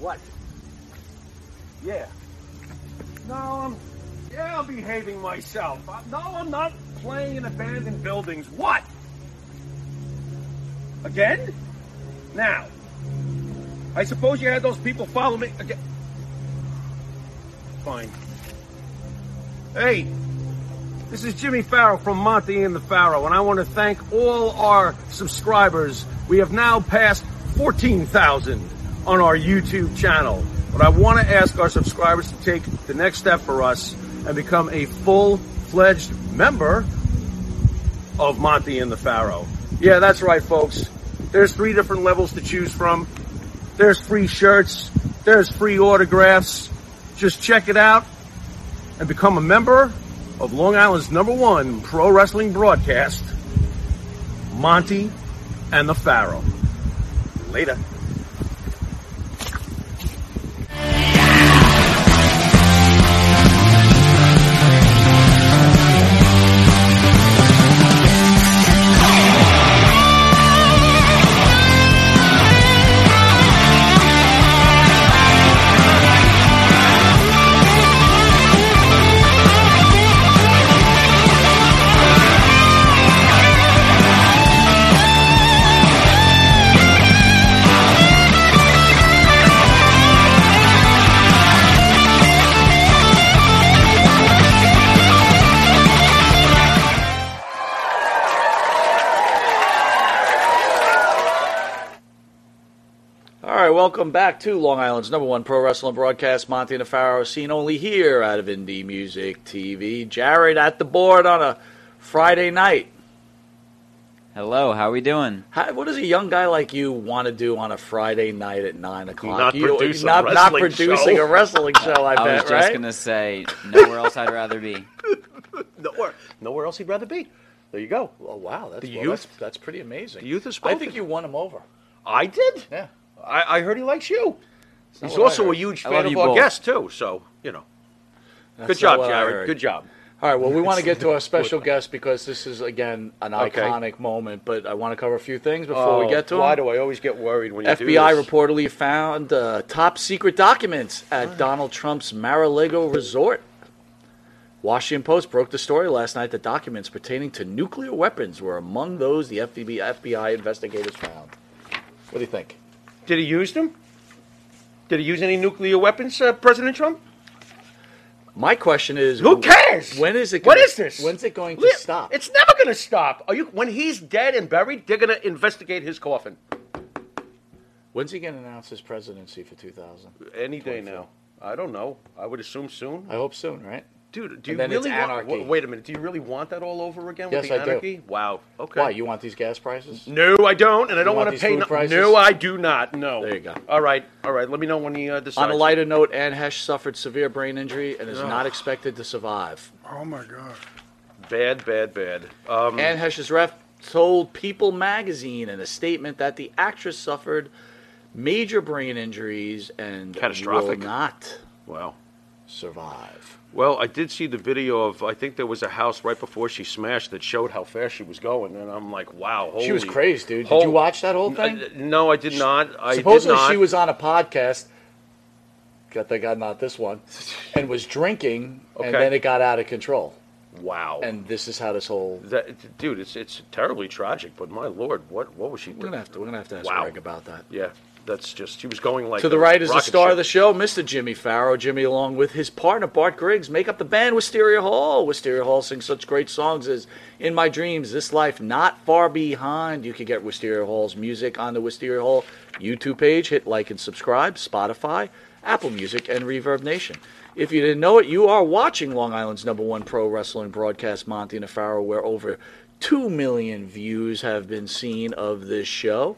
What? Yeah. No, I'm. Yeah, I'm behaving myself. I, no, I'm not playing in abandoned buildings. What? Again? Now. I suppose you had those people follow me again. Fine. Hey, this is Jimmy Farrow from Monty and the Pharaoh, and I want to thank all our subscribers. We have now passed 14,000 on our YouTube channel. But I want to ask our subscribers to take the next step for us and become a full-fledged member of Monty and the Pharaoh. Yeah, that's right, folks. There's three different levels to choose from. There's free shirts. There's free autographs. Just check it out and become a member of Long Island's number one pro wrestling broadcast, Monty and the Pharaoh. Later. Welcome back to Long Island's number one pro wrestling broadcast, Monty and the Pharaoh, seen only here out of Indie Music TV. Jared at the board on a Friday night. Hello, how are we doing? How, what does a young guy like you want to do on a Friday night at nine o'clock? Not you, produce a not, not producing show. a wrestling show. I, I bet, was just right? gonna say nowhere else I'd rather be. Nowhere, nowhere else he'd rather be. There you go. Oh wow, that's The well, youth, that's- that's, pretty amazing. the youth is I think you won him over. I did. Yeah. I, I heard he likes you. He's also a huge fan of our both. guest too. So you know, That's good job, what I Jared. heard. Good job. All right, well, we want to get to our special guest because this is, again, an Okay. iconic moment, but I want to cover a few things before we Oh, get to it. why him. do I always get worried when you do FBI this? reportedly found uh, top secret documents at Donald Trump's Mar-a-Lago resort. Washington Post broke the story last night that documents pertaining to nuclear weapons were among those the FBI, FBI investigators found. What do you think? Did he use them? Did he use any nuclear weapons, uh, President Trump? My question is, Who cares? When is it? What gonna- is this? When's it going to Li- stop? It's never going to stop. Are you? When he's dead and buried, they're going to investigate his coffin When's he going to announce his presidency for 2000? any day now. I don't know. I would assume soon. I hope soon, right? Dude, do you And then it's really want? anarchy. w- Wait a minute. Do you really want that all over again Yes, with the I do. anarchy? Wow. Okay. Why? You want these gas prices? No, I don't, and I don't want want these to pay. food No, prices? no, I do not. No. There you go. All right, all right. Let me know when he uh, decides. On a lighter note, Anne Heche suffered severe brain injury and is not expected to survive. Oh my God. Bad, bad, bad. Um, Anne Heche's ref told People magazine in a statement that the actress suffered major brain injuries and Catastrophic. will not wow. survive. Well, I did see the video of. I think there was a house right before she smashed that showed how fast she was going, and I'm like, wow. Holy, She was crazy, dude. Did you watch that whole thing? Uh, no, I did not. I Supposedly did not. she was on a podcast. Got thank God not this one, and was drinking, and then it got out of control. Wow. And this is how this whole. that, dude, it's it's terribly tragic. But my lord, what what was she? We're gonna have to. We're gonna have to ask Wow. Greg about that. Yeah, that's just she was going like To the right is the star ship. of the show, Mr. Jimmy Farrow. Jimmy, along with his partner Bart Griggs, make up the band Wisteria Hall. Wisteria Hall sings such great songs as "In My Dreams," "This Life," "Not Far Behind." You can get Wisteria Hall's music on the Wisteria Hall YouTube page. Hit like and subscribe. Spotify, Apple Music, and Reverb Nation. If you didn't know it, you are watching Long Island's number one pro wrestling broadcast, Monty and Pharaoh, where over two million views have been seen of this show.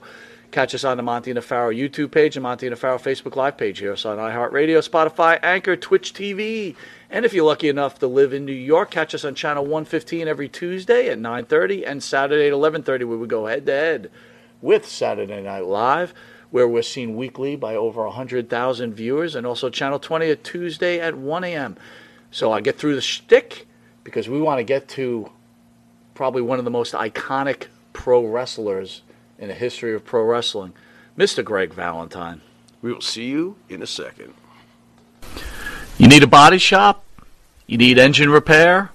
Catch us on the Monty Pharaoh YouTube page and Monty Pharaoh Facebook Live page. Hear us on iHeartRadio, Spotify, Anchor, Twitch TV. And if you're lucky enough to live in New York, catch us on channel 115 every Tuesday at 9.30 and Saturday at 11.30 where we go head-to-head with Saturday Night Live, where we're seen weekly by over 100,000 viewers, and also channel 20 at Tuesday at 1 a.m. So I get through the shtick because we want to get to probably one of the most iconic pro wrestlers in the history of pro wrestling, Mr. Greg Valentine. We will see you in a second. You need a body shop? You need engine repair?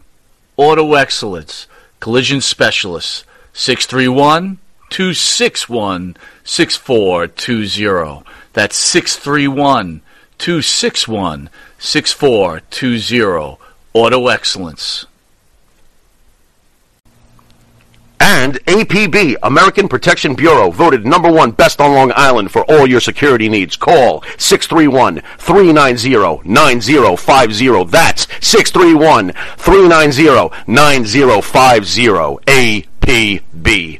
Auto Excellence, Collision Specialists, 631 261 6420. That's 631 261 6420. Auto Excellence. And APB, American Protection Bureau, voted number one best on Long Island for all your security needs. Call 631-390-9050. That's 631-390-9050. APB.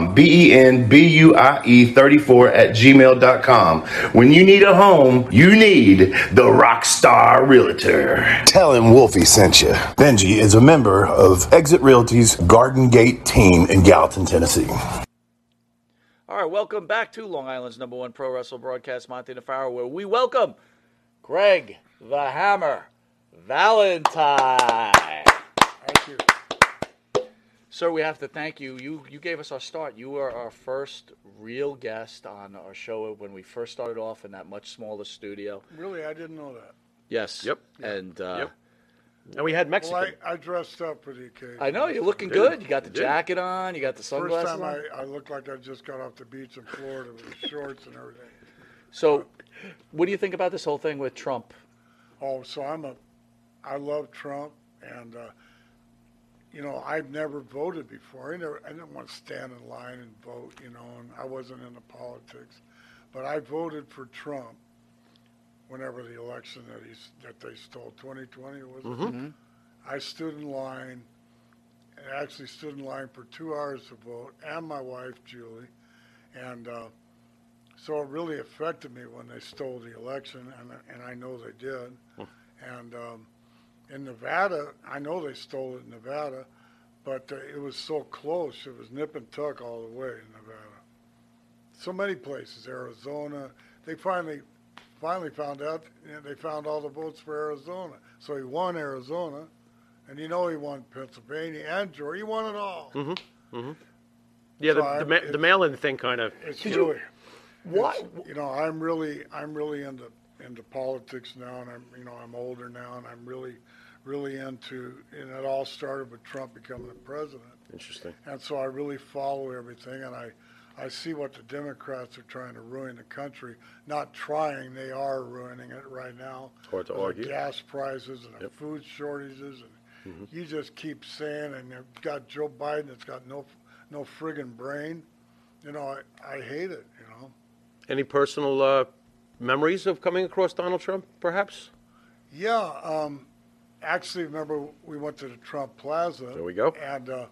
Um, B E N B U I E 34 at gmail.com. When you need a home, you need the Rockstar Realtor. Tell him Wolfie sent you. Benji is a member of Exit Realty's Garden Gate team in Gallatin, Tennessee. All right, welcome back to Long Island's number one pro wrestle broadcast, Monty Nefaro, where we welcome Greg the Hammer Valentine. Thank you. Sir, we have to thank you. You you gave us our start. You were our first real guest on our show when we first started off in that much smaller studio. Really, I didn't know that. Yes. Yep. And uh, Yep. And we had Mexican. Well, I, I dressed up for the occasion. I know you're looking good. You got the jacket on. You got the sunglasses. First time on. I, I looked like I just got off the beach in Florida with shorts and everything. So, what do you think about this whole thing with Trump? Oh, so I'm a, I love Trump, and uh, you know I've never voted before. I never, I didn't want to stand in line and vote, you know, and I wasn't into politics, but I voted for Trump. Whenever the election that he's that they stole, 2020 was it? I stood in line, and actually stood in line for two hours to vote, and my wife Julie, and. Uh, so it really affected me when they stole the election, and and I know they did. And um, in Nevada, I know they stole it in Nevada, but uh, it was so close. It was nip and tuck all the way in Nevada. So many places, Arizona. They finally finally found out. You know, they found all the votes for Arizona. So he won Arizona, and you know he won Pennsylvania and Georgia. He won it all. yeah, the, so I- the, ma- the mail-in thing kind of. It's really. Why? It's- You know, I'm really, I'm really into into politics now, and I'm, you know, I'm older now, and I'm really, really into. And it all started with Trump becoming the president, Interesting. and so I really follow everything, and I, I see what the Democrats are trying to ruin the country. Not trying, they are ruining it right now. It's hard to argue. gas prices and Yep. food shortages, and Mm-hmm. you just keep saying, and you've got Joe Biden that's got no, no friggin' brain. You know, I, I hate it. You know. Any personal uh, memories of coming across Donald Trump, perhaps? Yeah, um, actually, remember we went to the Trump Plaza. There we go. And uh,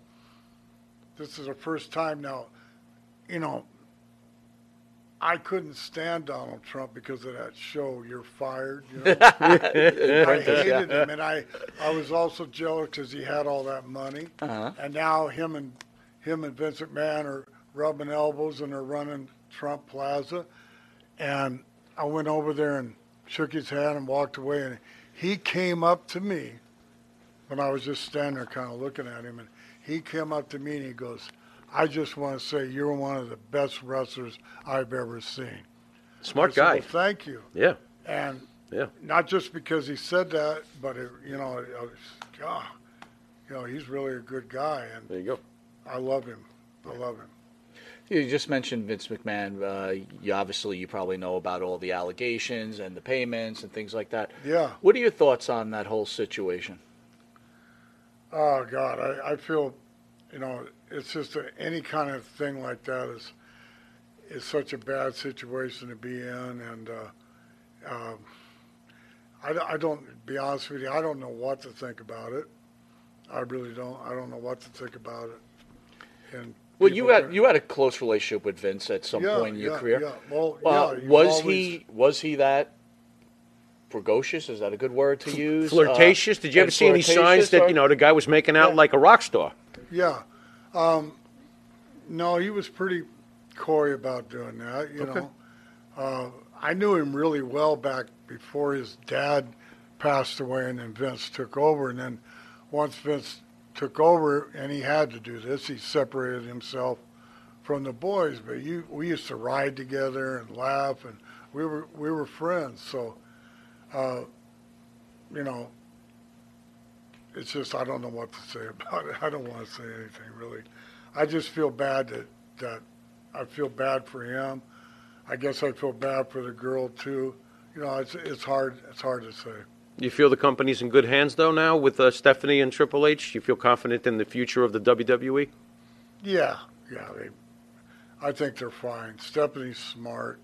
this is the first time now. You know, I couldn't stand Donald Trump because of that show. You're fired. You know? I hated him, and I, I was also jealous because he had all that money, Uh-huh. and now him and him and Vince McMahon are rubbing elbows and they're running Trump Plaza, and I went over there and shook his hand and walked away, and he came up to me when I was just standing there, kind of looking at him, and he came up to me and he goes, "I just want to say you're one of the best wrestlers I've ever seen." Smart said, guy. "Well, thank you. Yeah. And Yeah. not just because he said that, but it, you know, I was, God, you know, he's really a good guy, and There you go. I love him. I love him. You just mentioned Vince McMahon. Uh, you obviously you probably know about all the allegations and the payments and things like that. Yeah. What are your thoughts on that whole situation? Oh God, I, I feel, you know, it's just a, any kind of thing like that is is such a bad situation to be in, and uh, um, I, don't- I don't be honest with you, I don't know what to think about it. I really don't. I don't know what to think about it. And Well, you had can- you had a close relationship with Vince at some Yeah, point in your yeah, career. yeah. Well, Uh, yeah, was always- he was he that pregocious? Is that a good word to use? Flirtatious? Uh, Did you ever see any signs flirtatious, that you know the guy was making out like a rock star? Yeah. Um, no, he was pretty coy about doing that, you Okay. know. Uh, I knew him really well back before his dad passed away and then Vince took over. And then once Vince took over and he had to do this, he separated himself from the boys. But you, we used to ride together and laugh and we were, we were friends. So, uh, you know, it's just I don't know what to say about it. I don't want to say anything really. I just feel bad that that I feel bad for him. I guess I feel bad for the girl too. You know, it's it's hard it's hard to say. You feel the company's in good hands though now with uh, Stephanie and Triple H. You feel confident in the future of the? WWE? Yeah, yeah. They, I think they're fine. Stephanie's smart.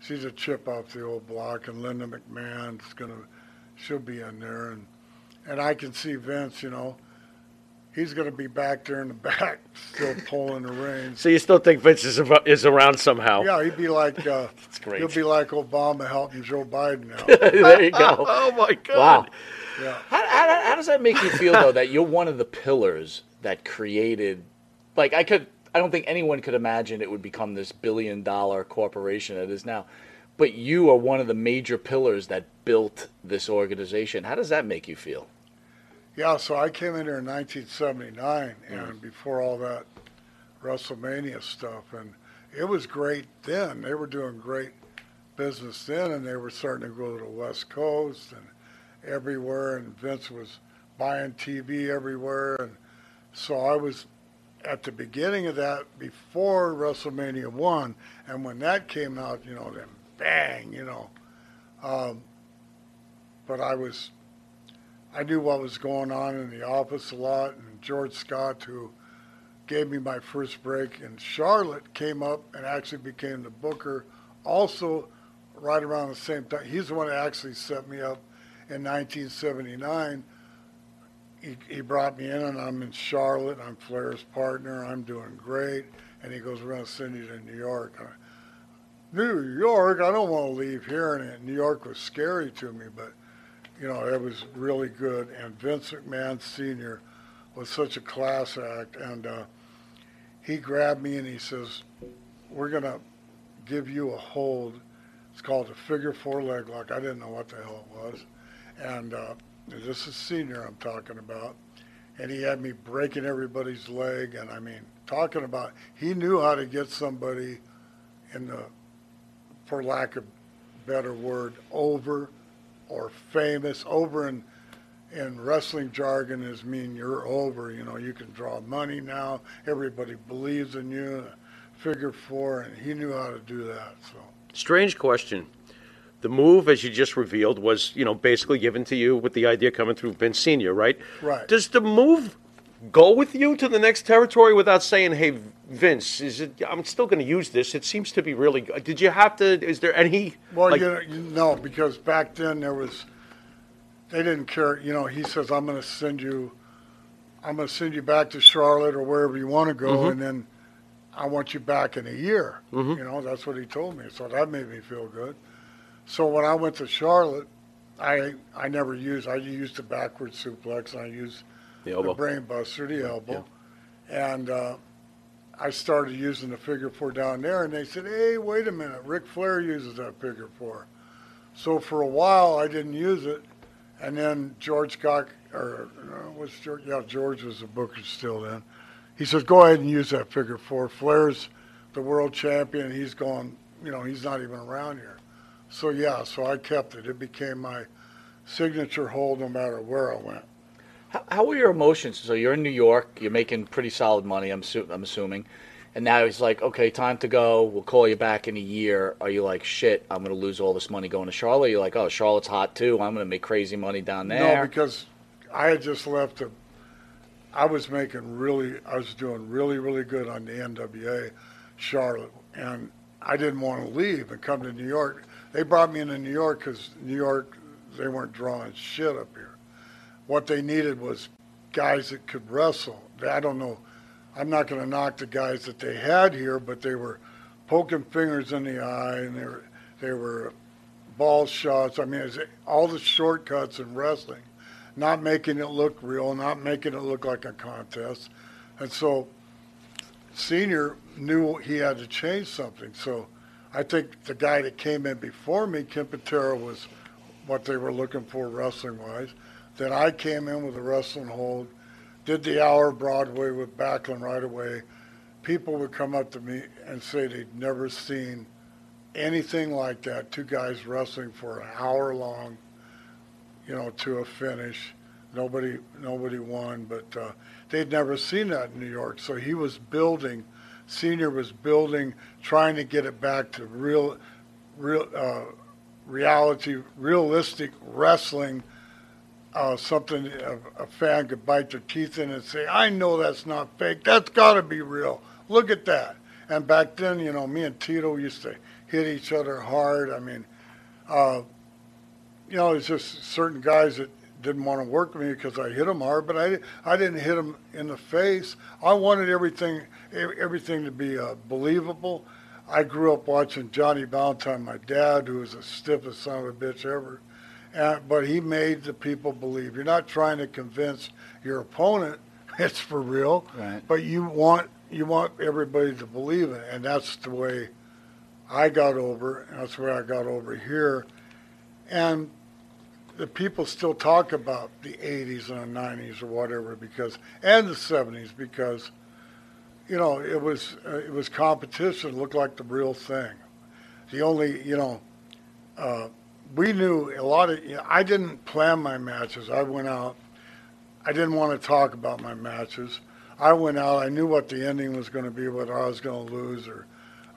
She's a chip off the old block, and Linda McMahon's gonna, she'll be in there, and and I can see Vince. You know, he's gonna be back there in the back, still pulling the reins. So you still think Vince is, ar- is around somehow? Yeah, he'd be like, uh, That's great. he'll be like Obama helping Joe Biden out. there you go. oh my God! Wow. Yeah. How, how, how does that make you feel though that you're one of the pillars that created like I could I don't think anyone could imagine it would become this billion dollar corporation it is now. But you are one of the major pillars that built this organization. How does that make you feel? Yeah, so I came in here in 1979, and before all that WrestleMania stuff, and it was great then. They were doing great business then, and they were starting to go to the West Coast and everywhere, and Vince was buying TV everywhere, and so I was at the beginning of that before WrestleMania one, and when that came out, you know, then bang, you know. Um, but I was I knew what was going on in the office a lot, and George Scott, who gave me my first break in Charlotte, came up and actually became the booker. Also, right around the same time, he's the one that actually set me up in 1979. He, he brought me in, and I'm in Charlotte. I'm Flair's partner. I'm doing great, and he goes, "We're going to send you to New York." I, New York? I don't want to leave here. And New York was scary to me, but you know, it was really good. And Vince McMahon Sr. was such a class act. And uh, he grabbed me and he says, We're going to give you a hold. It's called a figure four leg lock. I didn't know what the hell it was. And uh, this is Senior I'm talking about. And he had me breaking everybody's leg. And I mean, talking about, he knew how to get somebody in the, for lack of better word, over or famous over in in wrestling jargon is mean you're over you know you can draw money now everybody believes in you figure four and he knew how to do that so Strange question. The move, as you just revealed, was you know basically given to you with the idea coming through Vince Senior, right? Right. Does the move go with you to the next territory without saying, "Hey, Vince, is it? I'm still going to use this. It seems to be really good." Did you have to? Is there any? well like- you, know, because back then there was they didn't care you know he says i'm going to send you i'm going to send you back to charlotte or wherever you want to go Mm-hmm. and then i want you back in a year you know that's what he told me so that made me feel good so when i went to charlotte i i never used i used the backward suplex and i used the the elbow. brain buster, the elbow. And uh, I started using the figure four down there, and they said, hey, wait a minute, Ric Flair uses that figure four. So for a while, I didn't use it. And then George Scott, or uh, was George? Yeah, George was the booker still then. He says, go ahead and use that figure four. Flair's the world champion. He's going, you know, he's not even around here. So yeah, so I kept it. It became my signature hold no matter where I went. How, were your emotions? So you're in New York, you're making pretty solid money, I'm, su- I'm assuming. And now he's like, okay, time to go. We'll call you back in a year. Are you like, shit, I'm going to lose all this money going to Charlotte? You're like, oh, Charlotte's hot too. I'm going to make crazy money down there. No, because I had just left. A, I was making really, I was doing really, really good on the NWA, Charlotte, and I didn't want to leave and come to New York. They brought me into New York because New York, they weren't drawing shit up here. What they needed was guys that could wrestle. I don't know. I'm not going to knock the guys that they had here, but they were poking fingers in the eye, and they were they were ball shots. I mean, all the shortcuts in wrestling, not making it look real, not making it look like a contest, and so Senior knew he had to change something. So I think the guy that came in before me, Ken Patera, was what they were looking for wrestling wise. Then I came in with a wrestling hold, did the hour Broadway with Backlund right away. People would come up to me and say they'd never seen anything like that. Two guys wrestling for an hour long, you know, to a finish. Nobody, nobody won, but uh, they'd never seen that in New York. So he was building. Senior was building, trying to get it back to real, real uh, reality, realistic wrestling. Uh, something a, a fan could bite their teeth in and say, "I know that's not fake. That's got to be real. Look at that." And back then, you know, me and Tito used to hit each other hard. I mean, uh, you know, it's just certain guys that didn't want to work with me because I hit them hard, but I, I didn't hit them in the face. I wanted everything everything to be uh, believable. I grew up watching Johnny Valentine, my dad, who was the stiffest son of a bitch ever. And, but he made the people believe. You're not trying to convince your opponent it's for real, Right. but you want you want everybody to believe it, and that's the way I got over. And that's where I got over here, and the people still talk about the 80s and the 90s or whatever because and the 70s because you know it was uh, it was competition it looked like the real thing the only you know uh, we knew a lot of you know, I didn't plan my matches I went out I didn't want to talk about my matches I went out I knew what the ending was going to be whether I was going to lose or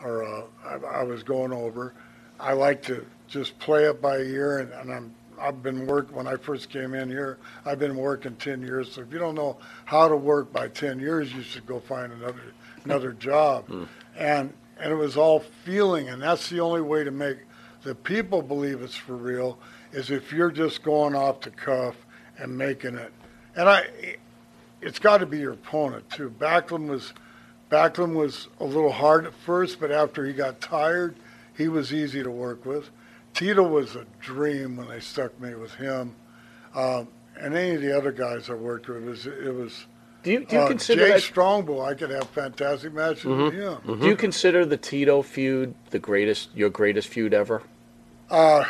or uh, I, I was going over I like to just play it by ear and, and I'm I've been work when I first came in here. I've been working ten years. So if you don't know how to work by ten years, you should go find another another job. And and it was all feeling, and that's the only way to make the people believe it's for real is if you're just going off the cuff and making it. And I, it's got to be your opponent too. Backlund was Backlund was a little hard at first, but after he got tired, he was easy to work with. Tito was a dream when they stuck me with him, um, and any of the other guys I worked with. It was it was Do you do you uh, consider Jay that, Strongbow. I could have fantastic matches with him. do you consider the Tito feud the greatest your greatest feud ever? Uh,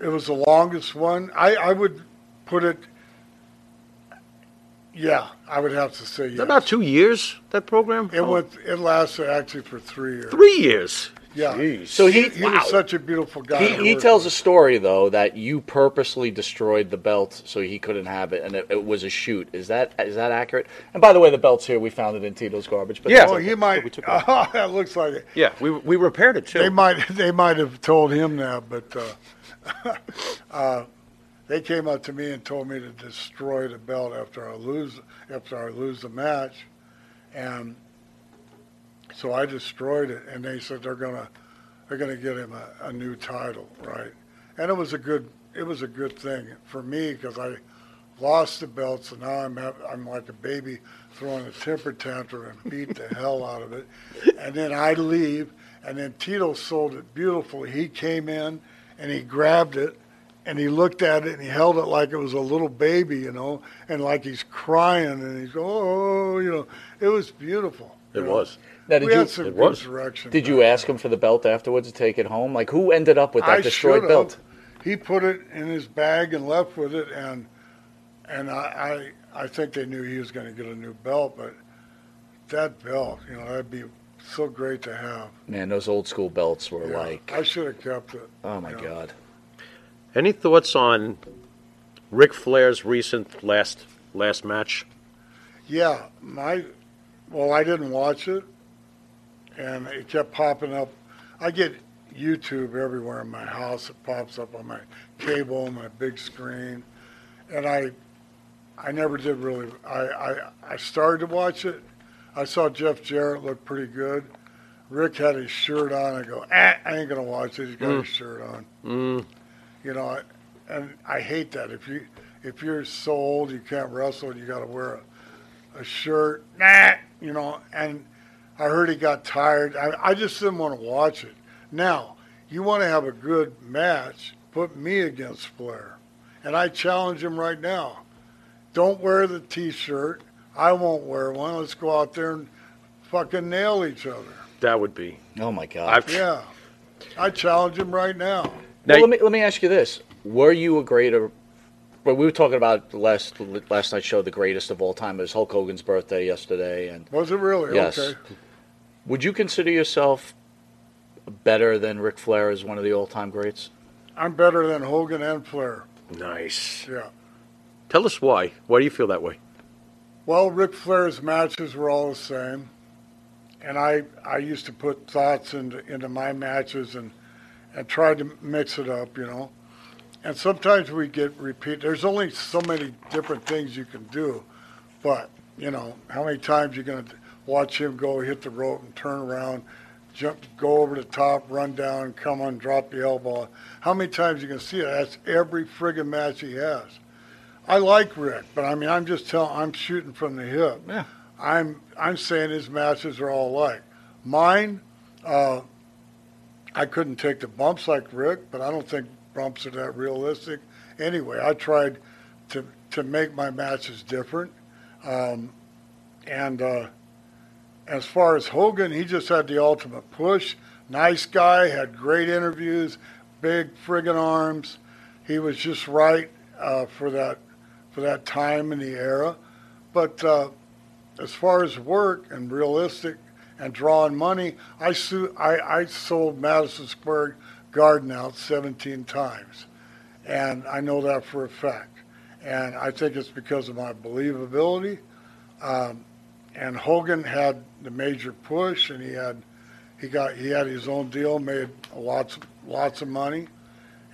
it was the longest one. I, I would put it. Yeah, I would have to say yes. About two years, that program? It Oh, went. It lasted actually for three years. Three years. Yeah. So he- he wow. was such a beautiful guy. He, he work tells a story though that you purposely destroyed the belt so he couldn't have it, and it, it was a shoot. Is that is that accurate? And by the way, the belt's here. We found it in Tito's garbage. But Yeah. that's Oh, he might. we took it Oh, that looks like it. Yeah, we, we repaired it too. They might. They might have told him that, but uh, uh, they came up to me and told me to destroy the belt after I lose after I lose the match, and so I destroyed it. And they said they're gonna they're gonna get him a, a new title, right? And it was a good it was a good thing for me because I lost the belt, so now I'm I'm like a baby throwing a temper tantrum and beat the hell out of it. And then I leave, and then Tito sold it beautifully. He came in and he grabbed it and he looked at it and he held it like it was a little baby, you know, and like he's crying and he's oh, you know, it was beautiful. it know. was. Now, did we you had some It good direction. did you ask him for the belt afterwards to take it home? Like who ended up with that I destroyed belt? He put it in his bag and left with it, and and I I, I think they knew he was going to get a new belt, but that belt, you know, that'd be so great to have. Man, those old school belts were Yeah, like, I should have kept it. oh my yeah. god. Any thoughts on Ric Flair's recent last last match? Yeah, my well, I didn't watch it, and it kept popping up. I get YouTube everywhere in my house. It pops up on my cable, my big screen, and I, I never did really. I I, I started to watch it. I saw Jeff Jarrett look pretty good. Rick had his shirt on. I go, ah, I ain't gonna watch it. He's got his shirt on. Mm, You know, and I hate that. If you if you're so old you can't wrestle, you got to wear a, a shirt. Nah, you know, and I heard he got tired. I, I just didn't want to watch it. Now, you want to have a good match, put me against Flair. And I challenge him right now. Don't wear the T-shirt. I won't wear one. Let's go out there and fucking nail each other. That would be. Oh my God. I've, Yeah. I challenge him right now. Now- well, let me let me ask you this: Were you a greater? Well, we were talking about the last last night's show, the greatest of all time. It was Hulk Hogan's birthday yesterday, and Was it really? Yes. Okay. would you consider yourself better than Ric Flair as one of the all-time greats? I'm better than Hogan and Flair. Nice. Yeah. Tell us why. Why do you feel that way? Well, Ric Flair's matches were all the same, and I I used to put thoughts into into my matches and and tried to mix it up, you know. And sometimes we get repeat. There's only so many different things you can do, but you know how many times you're gonna watch him go hit the rope and turn around, jump, go over the top, run down, come on, drop the elbow. How many times you can see it? That's every friggin' match he has. I like Rick, but I mean, I'm just telling, I'm shooting from the hip. Yeah. I'm, I'm saying his matches are all alike. Mine, uh, I couldn't take the bumps like Rick, but I don't think bumps are that realistic. Anyway, I tried to, to make my matches different. Um, and uh, as far as Hogan, he just had the ultimate push. Nice guy, had great interviews, big friggin' arms. He was just right uh, for that for that time in the era. But uh, as far as work and realistic and drawing money, I, su- I, I sold Madison Square Garden out 17 times. And I know that for a fact. And I think it's because of my believability. Um, and Hogan had the major push, and he had he got he had his own deal, made lots lots of money,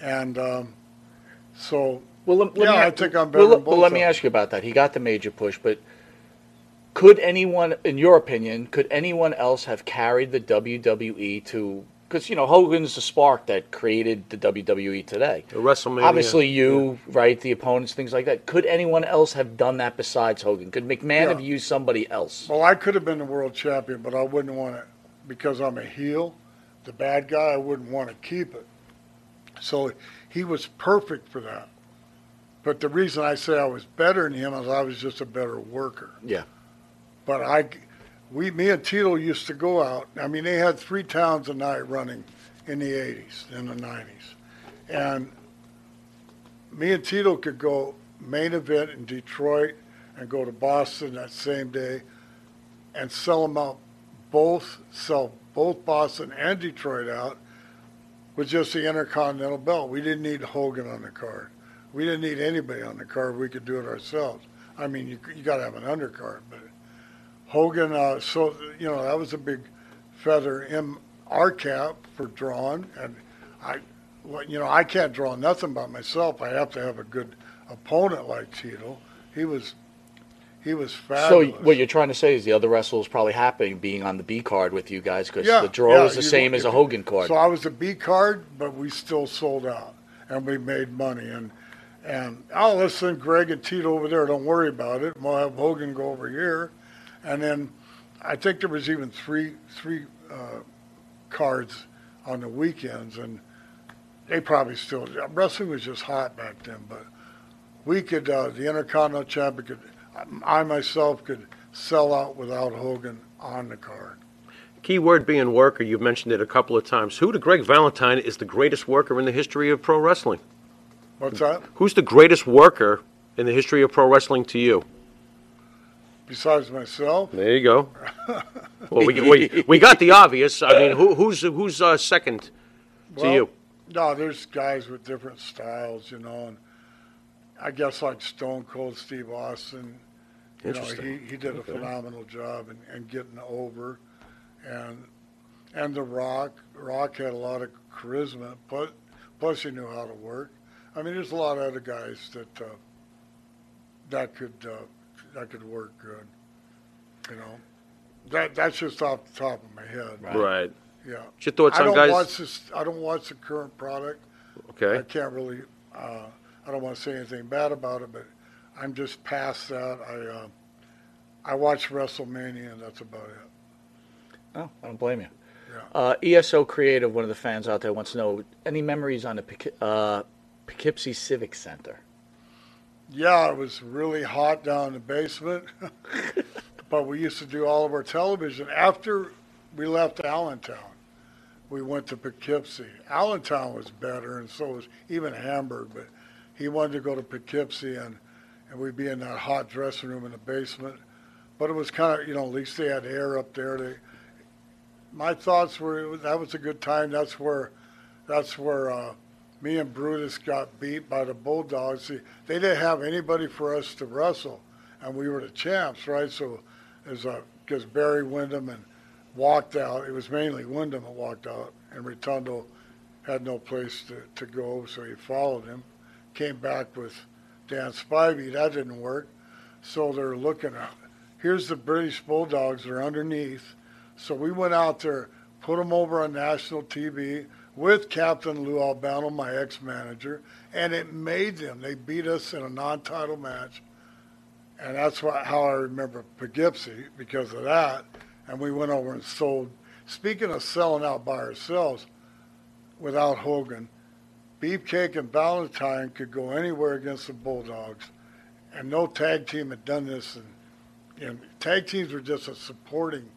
and um, so Well, let, let Yeah, me, I think I'm better Well, than well, let me ask you about that. He got the major push, but could anyone, in your opinion, could anyone else have carried the WWE to? Because you know Hogan's the spark that created the WWE today. The WrestleMania. Obviously, you, right? The opponents, things like that. Could anyone else have done that besides Hogan? Could McMahon Yeah. have used somebody else? Well, I could have been the world champion, but I wouldn't want it because I'm a heel, the bad guy. I wouldn't want to keep it. So he was perfect for that. But the reason I say I was better than him is I was just a better worker. Yeah. But I, we, me and Tito used to go out. I mean, they had three towns a night running in the 80s, in the 90s. And me and Tito could go main event in Detroit and go to Boston that same day and sell them out both, sell both Boston and Detroit out with just the Intercontinental belt. We didn't need Hogan on the card. We didn't need anybody on the card. We could do it ourselves. I mean, you, you got to have an undercard, but Hogan, uh, so, you know, that was a big feather in our cap for drawing. And I, you know, I can't draw nothing by myself. I have to have a good opponent like Tito. He was, he was fabulous. So what you're trying to say is the other wrestlers probably happy being on the B card with you guys because Yeah, the draw yeah, is the same as a Hogan card. So I was a B card, but we still sold out, and we made money. And and oh, let's send Greg and Tito over there. Don't worry about it. We'll have Hogan go over here, and then I think there was even three three uh, cards on the weekends, and they probably still wrestling was just hot back then. But we could uh, the Intercontinental Champion could I myself could sell out without Hogan on the card. Key word being worker. You've mentioned it a couple of times. Who to Greg Valentine is the greatest worker in the history of pro wrestling? What's that? Who's the greatest worker in the history of pro wrestling to you? Besides myself, There you go. Well, we, we, we got the obvious. I mean, who, who's who's uh, second to Well, you? No, there's guys with different styles, you know, and I guess like Stone Cold Steve Austin, you know, he, he did a phenomenal job in, in getting over, and and The Rock, Rock had a lot of charisma, but plus he knew how to work. I mean, there's a lot of other guys that uh, that could uh, that could work good, you know. That that's just off the top of my head. Right. Yeah. What's your thoughts I on don't guys? watch this. I don't watch the current product. Okay. I can't really. Uh, I don't want to say anything bad about it, but I'm just past that. I uh, I watched WrestleMania, and that's about it. Oh, I don't blame you. Yeah. Uh, ESO Creative, one of the fans out there, wants to know any memories on the Poughke- uh, Poughkeepsie Civic Center. Yeah, it was really hot down in the basement, but we used to do all of our television after we left Allentown. We went to Poughkeepsie. Allentown was better, and so was even Hamburg. But he wanted to go to Poughkeepsie, and and we'd be in that hot dressing room in the basement. But it was kind of, you know, at least they had air up there. They, my thoughts were that was a good time. That's where, that's where uh, me and Brutus got beat by the Bulldogs. See, they didn't have anybody for us to wrestle, and we were the champs, right? So, as uh, because Barry Windham and walked out. It was mainly Windham that walked out, and Rotundo had no place to, to go, so he followed him. Came back with Dan Spivey. That didn't work. So they're looking at, here's the British Bulldogs. They're underneath. So we went out there, put them over on national TV with Captain Lou Albano, my ex-manager, and it made them. They beat us in a non-title match, and that's why, how I remember Poughkeepsie because of that. And we went over and sold. Speaking of selling out by ourselves, without Hogan, Beefcake and Valentine could go anywhere against the Bulldogs, and no tag team had done this. And, and tag teams were just a supporting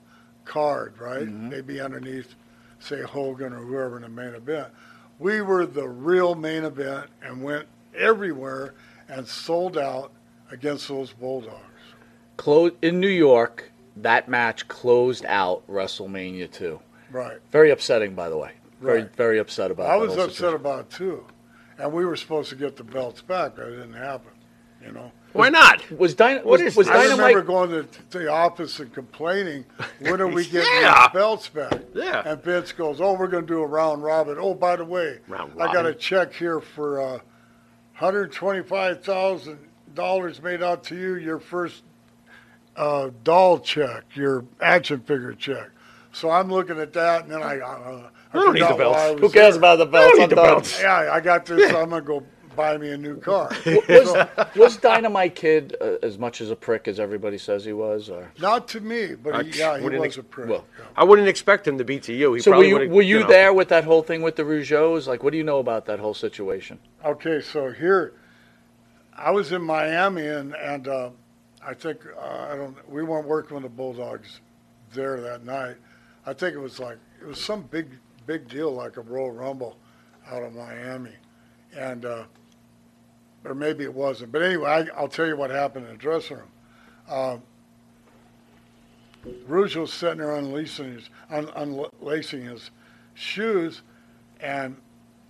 card, right? Mm-hmm. They'd be underneath, say Hogan or whoever in the main event. We were the real main event and went everywhere and sold out against those Bulldogs. Clo- in New York, that match closed out WrestleMania 2. Right. Very upsetting, by the way. Very, Right. very upset about. It. I was upset situation. about it too, and we were supposed to get the belts back, but it didn't happen. You know, Why not? Was, Dyna- What was, is was? I Dynamite? remember going to, the office and complaining, "When are we getting Yeah. the belts back?" Yeah. And Vince goes, "Oh, we're going to do a round robin. Oh, by the way, Round I got a check here for uh, hundred twenty-five thousand dollars made out to you. Your first uh, doll check, your action figure check." So I'm looking at that, and then I, uh, I don't need the belts. Who cares there. about the belts? I don't need I'm the done. belts. Yeah, I got this. So I'm gonna go buy me a new car. Was, was Dynamite Kid uh, as much as a prick as everybody says he was? Or Not to me, but I he, yeah, he wouldn't was ex- a prick. well, yeah. I wouldn't expect him to be to you. He so were you would've, were you know. there with that whole thing with the Rougeaus? Like, what do you know about that whole situation? Okay, so here, I was in Miami, and and uh, I think uh, I don't. We weren't working with the Bulldogs there that night. I think it was like it was some big big deal, like a Royal Rumble out of Miami, and uh, or maybe it wasn't. But anyway, I, I'll tell you what happened in the dressing room. Um, Rougeau was sitting there unlacing his, un, unlacing his shoes, and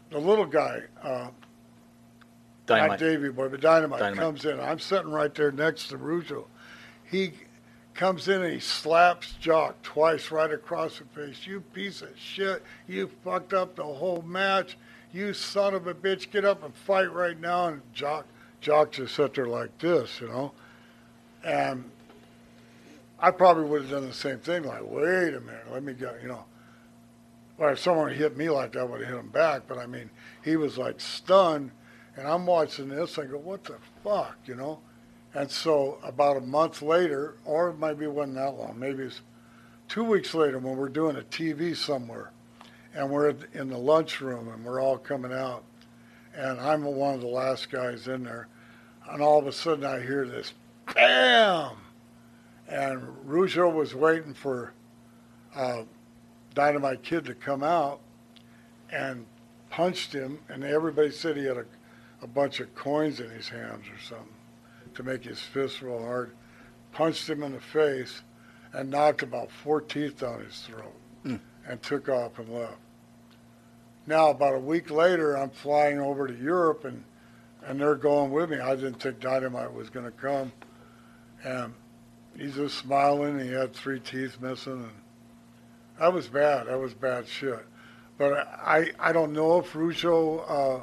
the little guy, uh, not Davy Boy, but Dynamite, Dynamite. comes in. I'm sitting right there next to Rougeau. He comes in and he slaps Jacques twice right across the face. You piece of shit. You fucked up the whole match. You son of a bitch. Get up and fight right now. And Jacques, Jacques just sat there like this, you know. And I probably would have done the same thing. Like, wait a minute, let me go, you know. Well, if someone hit me like that, I would have hit him back. But I mean, he was like stunned. And I'm watching this. I go, what the fuck, you know? And so about a month later, or maybe it wasn't that long, maybe it's two weeks later when we're doing a TV somewhere, and we're in the lunchroom and we're all coming out, and I'm one of the last guys in there, and all of a sudden I hear this, bam, and Rougeau was waiting for uh, Dynamite Kid to come out, and punched him, and everybody said he had a, a bunch of coins in his hands or something to make his fist real hard, punched him in the face, and knocked about four teeth down his throat, and took off and left. Now, about a week later, I'm flying over to Europe, and and they're going with me. I didn't think Dynamite was going to come, and he's just smiling. He had three teeth missing, and that was bad. That was bad shit. But I I don't know if Russo. Uh,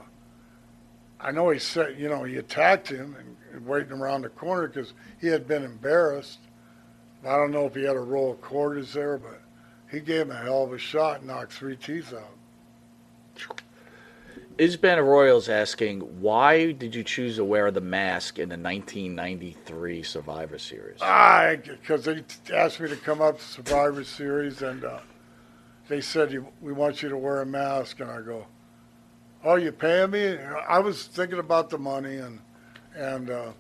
I know he said, you know, he attacked him and, waiting around the corner because he had been embarrassed. I don't know if he had a roll of quarters there, but he gave him a hell of a shot and knocked three teeth out. Is Ben Royals asking why did you choose to wear the mask in the 1993 Survivor Series? I because they asked me to come up to Survivor Series and uh, they said we want you to wear a mask and I go, oh you paying me? I was thinking about the money and and uh,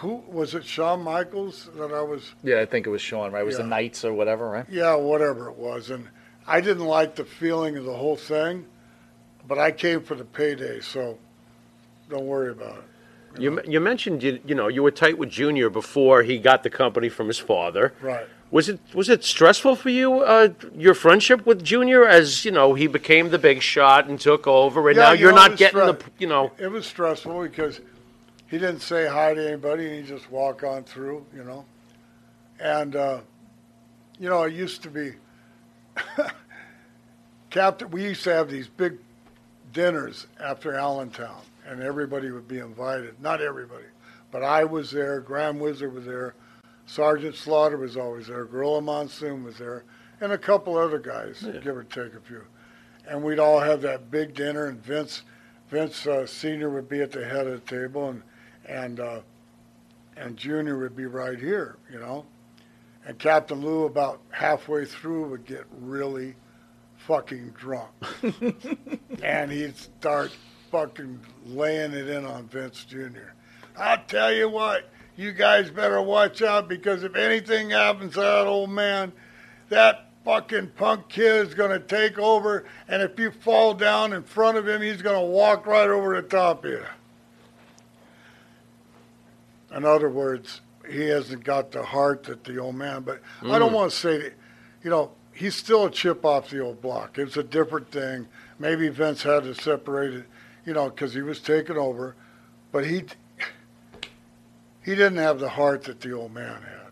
who was it? Shawn Michaels that I was yeah, I think it was Shawn. right? It was the Knights or whatever, right? yeah whatever it was and I didn't like the feeling of the whole thing, but I came for the payday so don't worry about it. You, you mentioned you, you know you were tight with Junior before he got the company from his father. Right. Was it was it stressful for you uh, your friendship with Junior as you know he became the big shot and took over and Yeah, now you you're know, not was getting the you know It was stressful because he didn't say hi to anybody and he just walked on through, you know. And uh, you know, it used to be Captain. We used to have these big dinners after Allentown, and everybody would be invited. Not everybody, but I was there. Grand Wizard was there. Sergeant Slaughter was always there. Gorilla Monsoon was there, and a couple other guys, give or take a few. And we'd all have that big dinner, and Vince, Vince uh, Senior would be at the head of the table, and and uh, and Junior would be right here, you know. And Captain Lou, about halfway through, would get really fucking drunk, and he'd start fucking laying it in on Vince Jr. I'll tell you what, you guys better watch out because if anything happens to that old man, that fucking punk kid is going to take over, and if you fall down in front of him, he's going to walk right over the top of you. In other words, he hasn't got the heart that the old man, but I don't mm. want to say that, you know, he's still a chip off the old block. It's a different thing. Maybe Vince had to separate it, you know, because he was taking over, but he he didn't have the heart that the old man had.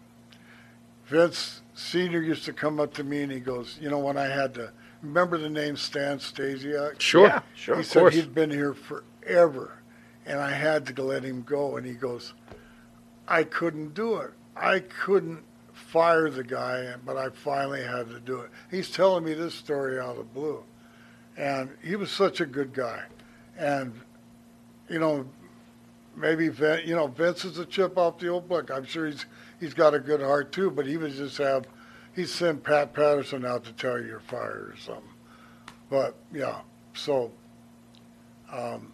Vince Senior used to come up to me and he goes, you know, when I had to remember the name Stan Stasiak. sure Yeah, sure he of said course he'd been here forever, and I had to let him go. And he goes, I couldn't do it. I couldn't fire the guy, but I finally had to do it. He's telling me this story out of blue, and he was such a good guy, and you know, maybe Vin, you know Vince is a chip off the old block. I'm sure he's he's got a good heart too, but he would just have he sent Pat Patterson out to tell you you're fired or something. But yeah, so. Um,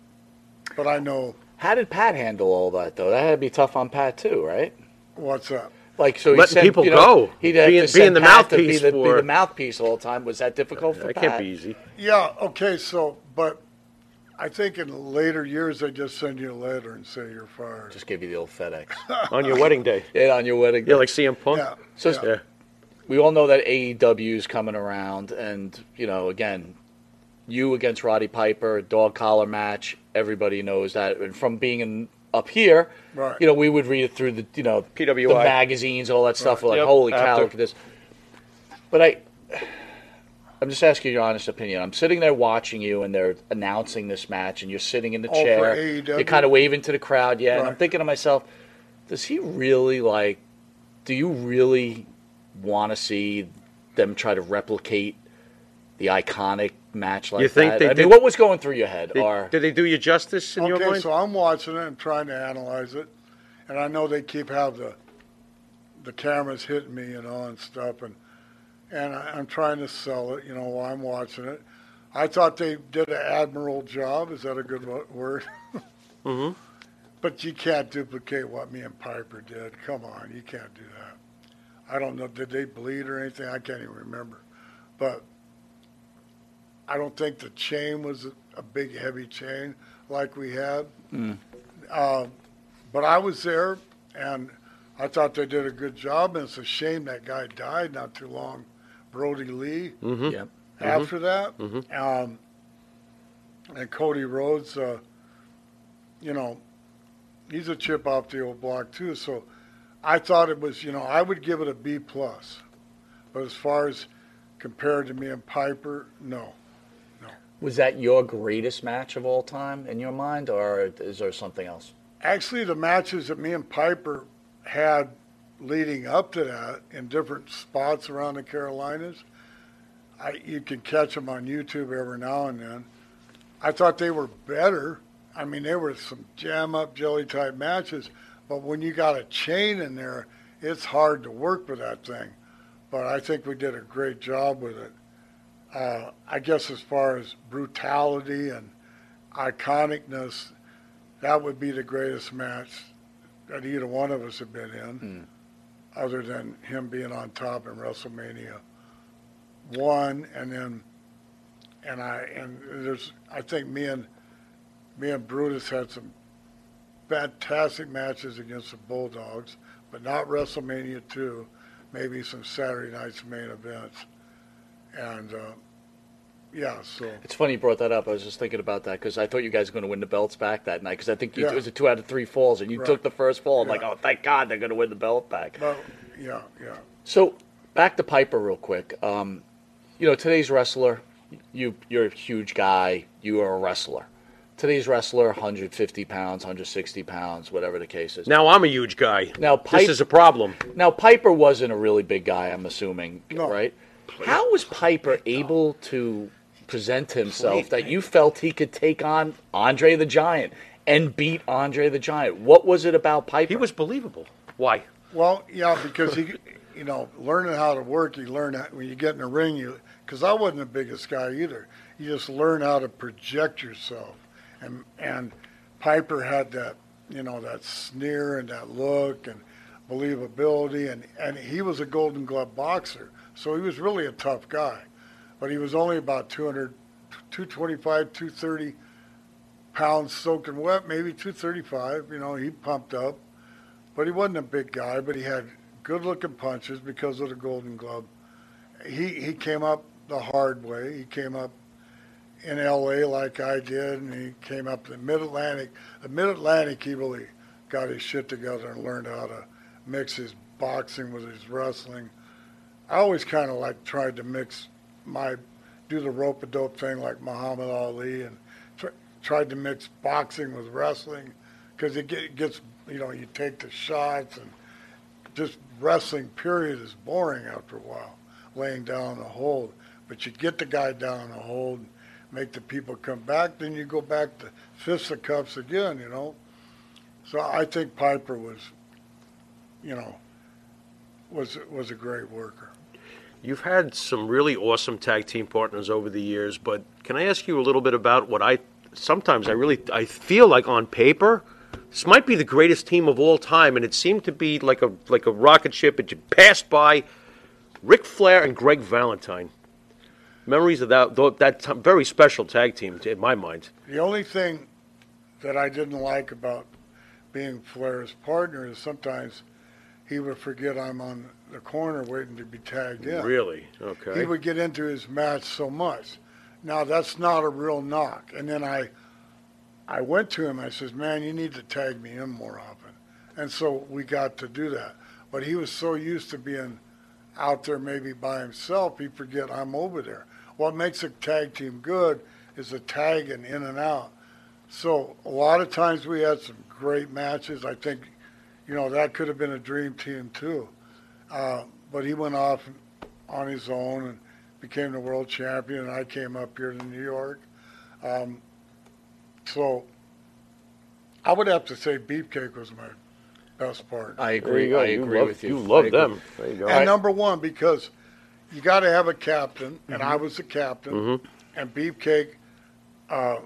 but I know How did Pat handle all that though? That had to be tough on Pat too, right? what's up. Like so, he Letting sent, people you know, go. He'd have Being- to send being the Pat to mouthpiece be the, be for- the mouthpiece all the time. Was that difficult for that Pat? can't be easy Yeah, okay, so, but I think in later years, they just send you a letter and say you're fired. Just give you the old FedEx. on your wedding day yeah, on your wedding. yeah like CM Punk Yeah, So yeah. yeah we all know that AEW is coming around, and you know, again, you against Roddy Piper, dog collar match. Everybody knows that, and from being in, up here, Right. you know, we would read it through the you know PWI. the magazines, all that stuff. We're like, Yep, holy cow, after. look at this. But I, I'm just asking your honest opinion. I'm sitting there watching you, and they're announcing this match, and you're sitting in the for chair. You're kind of waving to the crowd, yeah. And I'm thinking to myself, does he really like? Do you really want to see them try to replicate the iconic match like You think that? they I did- mean, what was going through your head? Did, or did they do you justice in your Okay, so I'm watching it and trying to analyze it, and I know they keep have the the cameras hitting me, you know, and stuff, and and I, I'm trying to sell it, you know, while I'm watching it. I thought they did an admirable job. Is that a good word? mm-hmm. But you can't duplicate what me and Piper did. Come on, you can't do that. I don't know. Did they bleed or anything? I can't even remember. But I don't think the chain was a, a big, heavy chain like we had. Uh, but I was there, and I thought they did a good job. And it's a shame that guy died not too long, Brodie Lee Mm-hmm. yeah, after that. Mhm. Um, and Cody Rhodes, uh, you know, he's a chip off the old block too. So I thought it was, you know, I would give it a B plus. But as far as compared to me and Piper, no. Was that your greatest match of all time in your mind, or is there something else? Actually, the matches that me and Piper had leading up to that in different spots around the Carolinas, I, you can catch them on YouTube every now and then. I thought they were better. I mean, they were some jam up jelly type matches, but when you got a chain in there, it's hard to work with that thing. But I think we did a great job with it. Uh, I guess as far as brutality and iconicness, that would be the greatest match that either one of us have been in, other than him being on top in WrestleMania one, and then and I and there's I think me and me and Brutus had some fantastic matches against the Bulldogs, but not WrestleMania two, maybe some Saturday night's main events, and uh, yeah, so It's funny you brought that up. I was just thinking about that because I thought you guys were going to win the belts back that night because I think you, Yeah. it was a two out of three falls and you Right. took the first fall. I'm Yeah. like, oh, thank God they're going to win the belt back. but yeah, yeah. So back to Piper real quick. Um, you know, today's wrestler, you you're a huge guy. You are a wrestler. Today's wrestler, 150 pounds, 160 pounds, whatever the case is. Now I'm a huge guy. Now, Pipe- this is a problem. Now Piper wasn't a really big guy, I'm assuming, No. right? How was Piper able to present himself that you felt he could take on Andre the Giant and beat Andre the Giant? What was it about Piper? He was believable. Why? Well, yeah, because he, you know, learning how to work, you learn how, when you get in the ring. You, because I wasn't the biggest guy either. You just learn how to project yourself, and and Piper had that, you know, that sneer and that look and believability, and and he was a Golden Glove boxer, so he was really a tough guy, but he was only about 200, 225, 230 pounds soaking wet, maybe 235. You know, he pumped up but he wasn't a big guy, but he had good looking punches because of the golden glove. He he came up the hard way. He came up in LA like I did and he came up the mid Atlantic. The mid Atlantic he really got his shit together and learned how to mix his boxing with his wrestling. I always kind of like tried to mix my do the rope a dope thing like Muhammad Ali and tr- tried to mix boxing with wrestling because it get, gets you know you take the shots and just wrestling period is boring after a while laying down a hold. But you get the guy down in a hold make the people come back then you go back to fisticuffs again you know? So I think Piper was you know was was a great worker You've had some really awesome tag team partners over the years, but can I ask you a little bit about what I sometimes I really I feel like on paper this might be the greatest team of all time, and it seemed to be like a like a rocket ship. It passed by Ric Flair and Greg Valentine. Memories of that that t- very special tag team in my mind. The only thing that I didn't like about being Flair's partner is sometimes he would forget I'm on the corner waiting to be tagged in. Really? Okay. He would get into his match so much. Now that's not a real knock. And then I, I went to him. I says, "Man, you need to tag me in more often." And so we got to do that. But he was so used to being out there maybe by himself, he forget I'm over there. What makes a tag team good is the tagging in and out. So a lot of times we had some great matches. I think, you know, that could have been a dream team too. Uh, but he went off on his own and became the world champion, and I came up here to New York. Um, so I would have to say Beefcake was my best part. I agree. I you agree love, with you. You love them. There you go. And number one, because you got to have a captain, and Mm-hmm. I was the captain, and Beefcake, uh,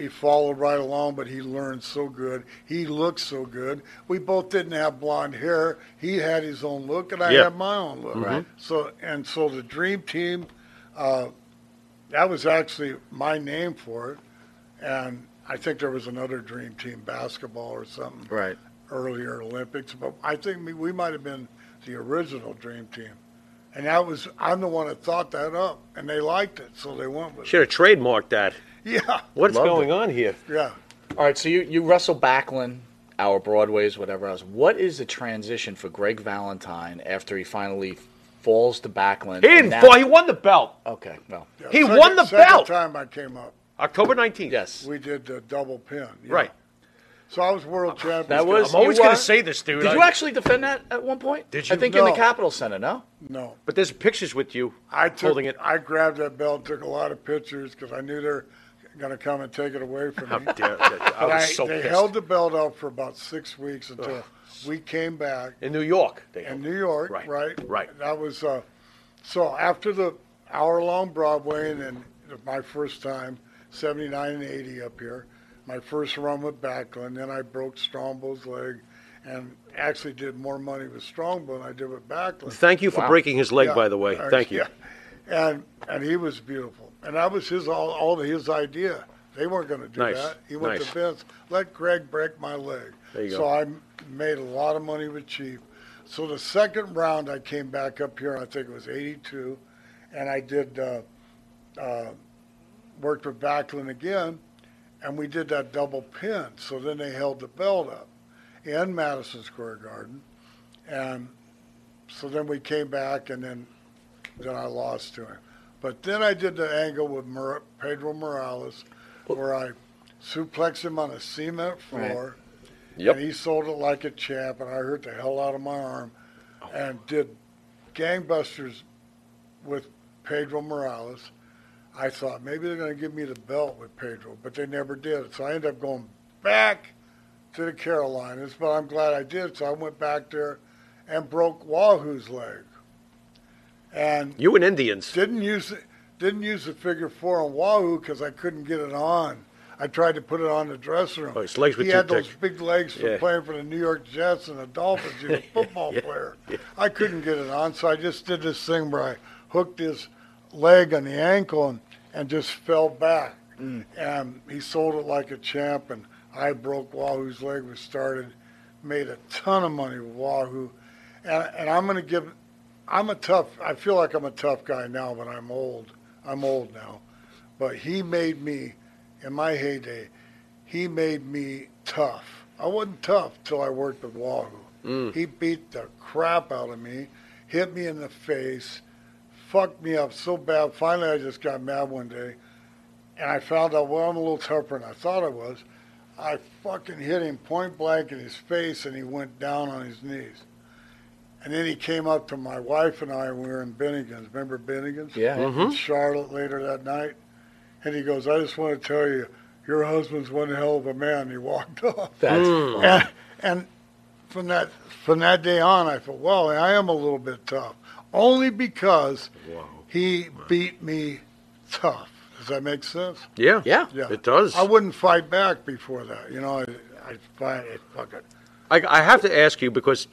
he followed right along, but he learned so good. He looked so good. We both didn't have blonde hair. He had his own look, and I Yeah. had my own look. Right. So and so the dream team, uh, that was actually my name for it, and I think there was another dream team basketball or something Right. earlier Olympics, but I think we, we might have been the original dream team. And that was I'm the one that thought that up, and they liked it, so they went with it. Should have trademarked that. Yeah, What's Loved going it. on here? yeah. All right, so you, you wrestle Backlund, our Broadways, whatever else. What is the transition for Greg Valentine after he finally falls to Backlund? He didn't now- fall. He won the belt. Okay, well, yeah. He Second- won the second belt. time I came up. October 19th. yes. We did the double pin. yeah. Right. So I was world champion. That was- I'm always You going were- to say this, dude. Did I- you actually defend that at one point? Did you? I you? think in the No. Capitol Center, no? no. But there's pictures with you I took, holding it. I grabbed that belt, took a lot of pictures because I knew there. Going to come and take it away from How me. dare I But was I- so they pissed. held the belt up for about six weeks until we came back in New York. They in New York, Right, right? right. That was uh, so after the hour-long Broadway, and then my first time, '79 and '80 up here. My first run with Backlund, then I broke Strongbow's leg, and actually did more money with Strongbow than I did with Backlund. Thank you for breaking his leg, Yeah. by the way. Uh, Thank you. yeah. And and he was beautiful, and that was his all all his idea. They weren't going to do Nice, that. He went nice. to Vince, let Greg break my leg. So go. I made a lot of money with Chief. So the second round, I came back up here. I think it was '82, and I did uh, uh, worked with Backlund again, and we did that double pin. So then they held the belt up in Madison Square Garden, and so then we came back, and then then I lost to him. But then I did the angle with Pedro Morales, where I suplexed him on a cement floor. Yep. And he sold it like a champ, and I hurt the hell out of my arm, oh. and did gangbusters with Pedro Morales. I thought maybe they're going to give me the belt with Pedro, but they never did. So I ended up going back to the Carolinas, but I'm glad I did. So I went back there and broke Wahoo's leg, and You and Indians. didn't use didn't use the figure four on Wahoo because I couldn't get it on. I tried to put it on the dressing room. Oh, his legs were he too had those thick. big legs for Yeah. playing for the New York Jets and the Dolphins. He was a football player. I couldn't get it on, so I just did this thing where I hooked his leg on the ankle and, and just fell back. Mm. And he sold it like a champ, and I broke Wahoo's leg. We started, made a ton of money with Wahoo, and and I'm going to give. I'm a tough. I feel like I'm a tough guy now, but I'm old. I'm old now, but he made me, in my heyday, he made me tough. I wasn't tough till I worked with Wahoo. Mm. He beat the crap out of me, hit me in the face, fucked me up so bad. Finally, I just got mad one day, and I found out, well, I'm a little tougher than I thought I was. I fucking hit him point blank in his face, and he went down on his knees. And then he came up to my wife and I, and we were in Bennigan's. Remember Bennigan's? Yeah. In Charlotte later that night. And he goes, I just want to tell you, your husband's one hell of a man. And he walked off. That's Hmm. And, and from that from that day on, I thought, well, I am a little bit tough, only because he beat me tough. Does that make sense? Yeah. Yeah. Yeah, It does. I wouldn't fight back before that. You know, I I find it fuck it. I, I have to ask you because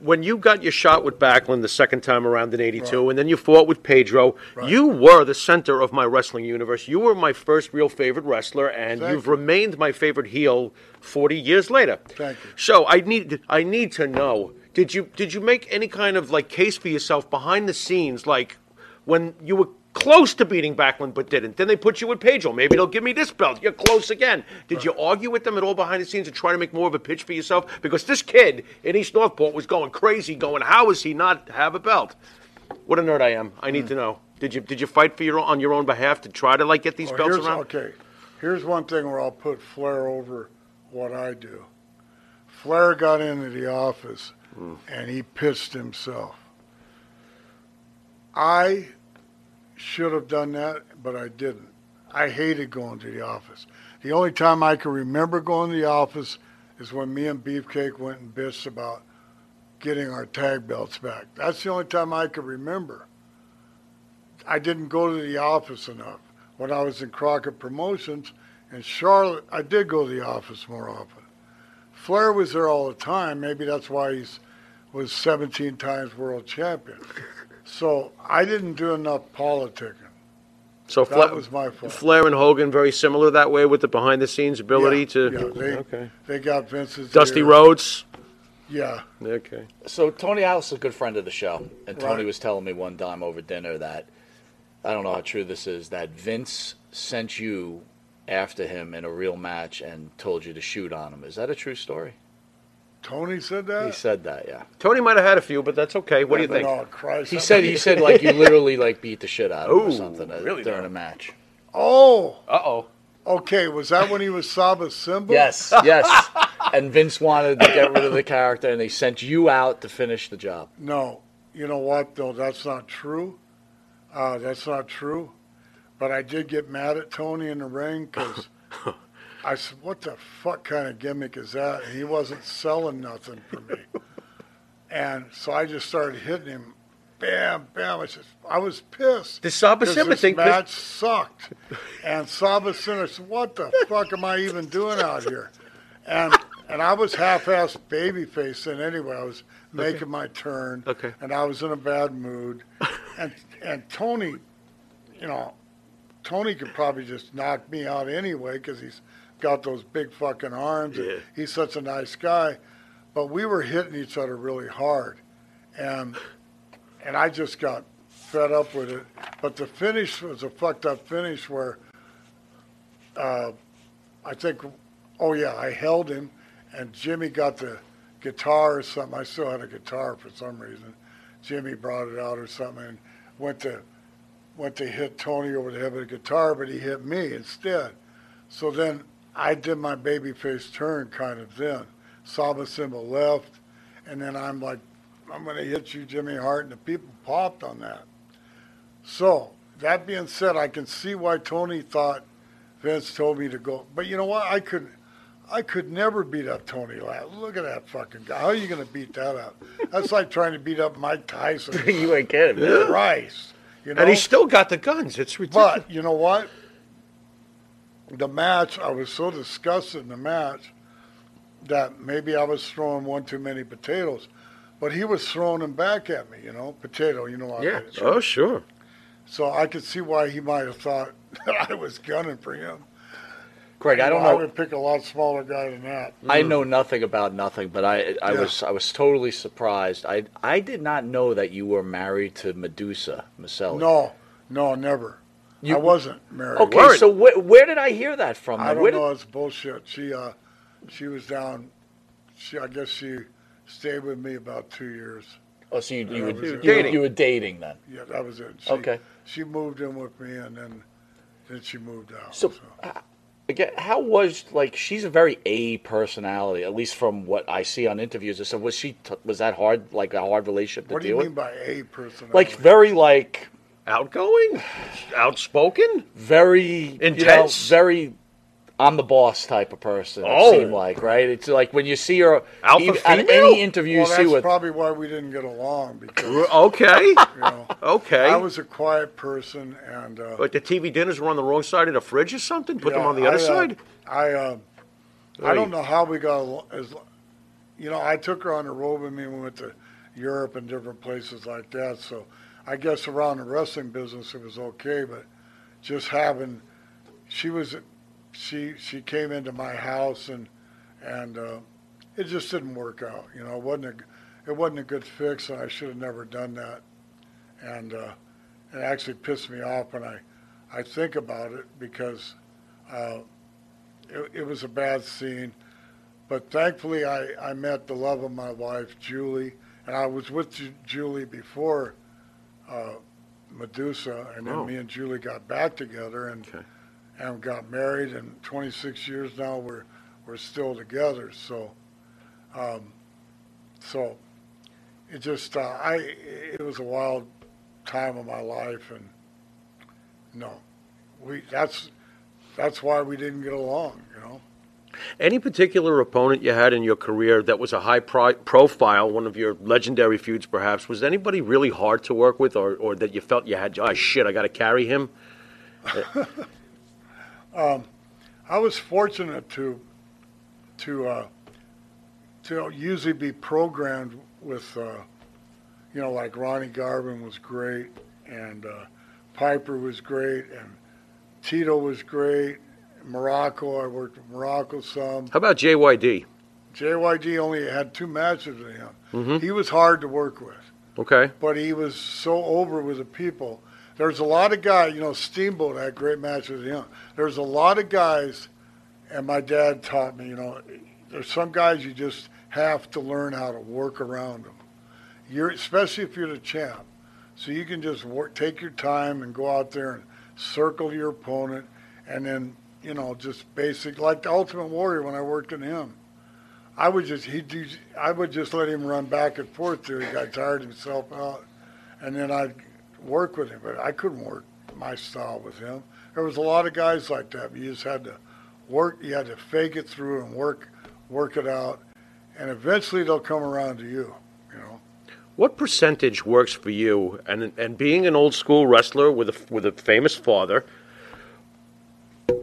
when you got your shot with Backlund the second time around in '82, Right. and then you fought with Pedro, Right. you were the center of my wrestling universe. You were my first real favorite wrestler, and Thank you've you. remained my favorite heel 40 years later. Thank you. So I need I need to know did you did you make any kind of like case for yourself behind the scenes, like when you were close to beating Backlund but didn't? Then they put you with Pedro. Maybe they'll give me this belt. You're close again. Did you argue with them at all behind the scenes and try to make more of a pitch for yourself? Because this kid in East Northport was going crazy, going, "How does he not have a belt?" What a nerd I am. I need Hmm. to know. Did you did you fight for your on your own behalf to try to like get these Well, belts around? Okay, here's one thing where I'll put Flair over what I do. Flair got into the office and he pissed himself. I should have done that, but I didn't. I hated going to the office. The only time I can remember going to the office is when me and Beefcake went and bitched about getting our tag belts back. That's the only time I can remember. I didn't go to the office enough. When I was in Crockett Promotions in Charlotte, I did go to the office more often. Flair was there all the time. Maybe that's why he was 17 times world champion. So I didn't do enough politicking. So That Fla- was my fault. Flair and Hogan very similar that way with the behind the scenes ability Yeah, to. yeah, they, okay. they got Vince's Dusty ear. Rhodes. Yeah, Okay. So Tony Atlas is a good friend of the show, and Tony Right. was telling me one time over dinner that I don't know how true this is that Vince sent you after him in a real match and told you to shoot on him. Is that a true story? Tony said that. He said that, yeah. Tony might have had a few, but that's okay. What do you But, think? Oh Christ! He said he said like you literally like beat the shit out of him or Ooh, something uh, really during now? a match. Oh, Uh oh. okay. Was that when he was Saba Simba? Yes, yes. and Vince wanted to get rid of the character, and they sent you out to finish the job. No, you know what though? That's not true. Uh, that's not true. but I did get mad at Tony in the ring because I said, "What the fuck kind of gimmick is that?" And he wasn't selling nothing for me, and so I just started hitting him. Bam, bam. I, just, I was pissed. Did Saba Simba this- match sucked. And Saba Simba said, "What the fuck am I even doing out here?" And and I was half-ass babyface then anyway. I was making my turn. Okay. And I was in a bad mood. And and Tony, you know, Tony could probably just knock me out anyway because he's got those big fucking arms. and Yeah. He's such a nice guy. But we were hitting each other really hard. And and I just got fed up with it. But the finish was a fucked up finish where uh, I think, oh yeah, I held him, and Jimmy got the guitar or something. I still had a guitar for some reason. Jimmy brought it out or something, and went to went to hit Tony over the head with a guitar, but he hit me instead. So then I did my baby face turn kind of then. Saba Simba left, and then I'm like, I'm going to hit you, Jimmy Hart, and the people popped on that. So that being said, I can see why Tony thought Vince told me to go. But you know what? I couldn't. I could never beat up Tony Atlas. Look at that fucking guy. How are you going to beat that up? That's like trying to beat up Mike Tyson. you ain't kidding. Christ. You know? And he's still got the guns. It's ridiculous. But you know what? The match, I was so disgusted in the match that maybe I was throwing one too many potatoes, but he was throwing them back at me. You know, potato. You know, how yeah. it is. Oh, sure. So I could see why he might have thought that I was gunning for him. Greg, I don't know. I know. would pick a lot smaller guy than that. I know nothing about nothing, but I I Yeah. was I was totally surprised. I I did not know that you were married to Medusa Miceli. No, no, never. You- I wasn't married. Okay, Word. so wh- where did I hear that from? I then? don't Where know. It's bullshit. She, uh, she was down. She, I guess she stayed with me about two years. oh, so you, you, were, was you, dating. you were dating then? Yeah, that was it. She, Okay. She moved in with me, and then then she moved out. So, uh, again, how was like she's a very A personality, at least from what I see on interviews. So was she t- was that hard, like a hard relationship to deal with? what do you deal mean with? by a personality? Like very like Outgoing? Outspoken? very you know, Intense? very I'm the boss type of person. Oh. It seemed like right. It's like when you see her Alpha even- at female? any interview well, you see that's with probably why we didn't get along because you Okay. know Okay. I was a quiet person, and uh, But the TV dinners were on the wrong side of the fridge or something? Put them on the other I, uh, side? I uh, I don't know how we got along. As, you know, I took her on the road with me. We went to Europe and different places like that. So I guess around the wrestling business it was okay, but just having, she was, she she came into my house and and uh, it just didn't work out. You know, it wasn't a it wasn't a good fix, and I should have never done that. And uh, it actually pissed me off when I I think about it because. Uh, it, it was a bad scene. But thankfully, I, I met the love of my life, Julie, and I was with Julie before uh, Medusa, and then Oh. me and Julie got back together and Okay. and got married, and 26 years now we're we're still together. So, um, so it just uh, I it was a wild time of my life, and no, we that's that's why we didn't get along, you know. Any particular opponent you had in your career that was a high pri- profile, one of your legendary feuds perhaps, was anybody really hard to work with or, or that you felt you had, oh shit, I got to carry him? I was fortunate to to uh, to usually be programmed with, uh, you know, like Ronnie Garvin was great, and uh, Piper was great, and Tito was great. Muraco, I worked with Muraco some. How about JYD? JYD only had two matches with him. Mm-hmm. He was hard to work with. Okay. but he was so over with the people. There's a lot of guys, you know, Steamboat had great matches with him. There's a lot of guys, and my dad taught me, you know, there's some guys you just have to learn how to work around them. You're, especially if you're the champ. So you can just work, take your time and go out there and circle your opponent, and then, you know, just basic, like the Ultimate Warrior when I worked in him. I would just he'd do I would just let him run back and forth till he got tired himself out, and then I'd work with him. But I couldn't work my style with him. There was a lot of guys like that. You just had to work. You had to fake it through and work work it out, and eventually they'll come around to you. You know. What percentage works for you? And and being an old school wrestler with a with a famous father,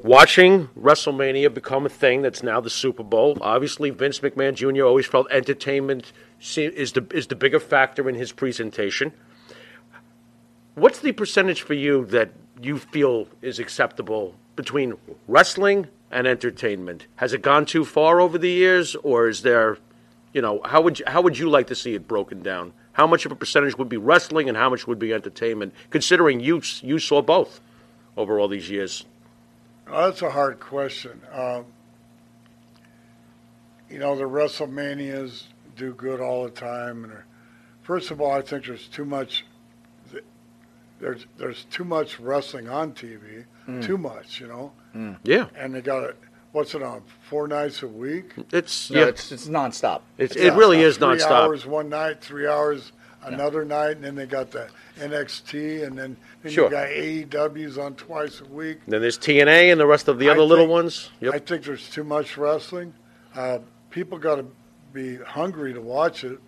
watching WrestleMania become a thing that's now the Super Bowl. Obviously, Vince McMahon Jr. always felt entertainment is the is the bigger factor in his presentation. What's the percentage for you that you feel is acceptable between wrestling and entertainment? Has it gone too far over the years, or is there, you know, how would you, how would you like to see it broken down? How much of a percentage would be wrestling, and how much would be entertainment? Considering you you saw both over all these years. Oh, that's a hard question. Um, you know, the WrestleManias do good all the time. And first of all, I think there's too much. There's there's too much wrestling on TV. Too much, you know. Yeah, And they got it. What's it on? Four nights a week. it's No, yeah, it's it's nonstop. it's, it really is three nonstop. hours one night, three hours another night, and then they got the NXT, and then, then Sure. you got AEWs on twice a week. Then there's TNA and the rest of the I other little think- ones. I Yep. think there's too much wrestling. Uh, people got to be hungry to watch it.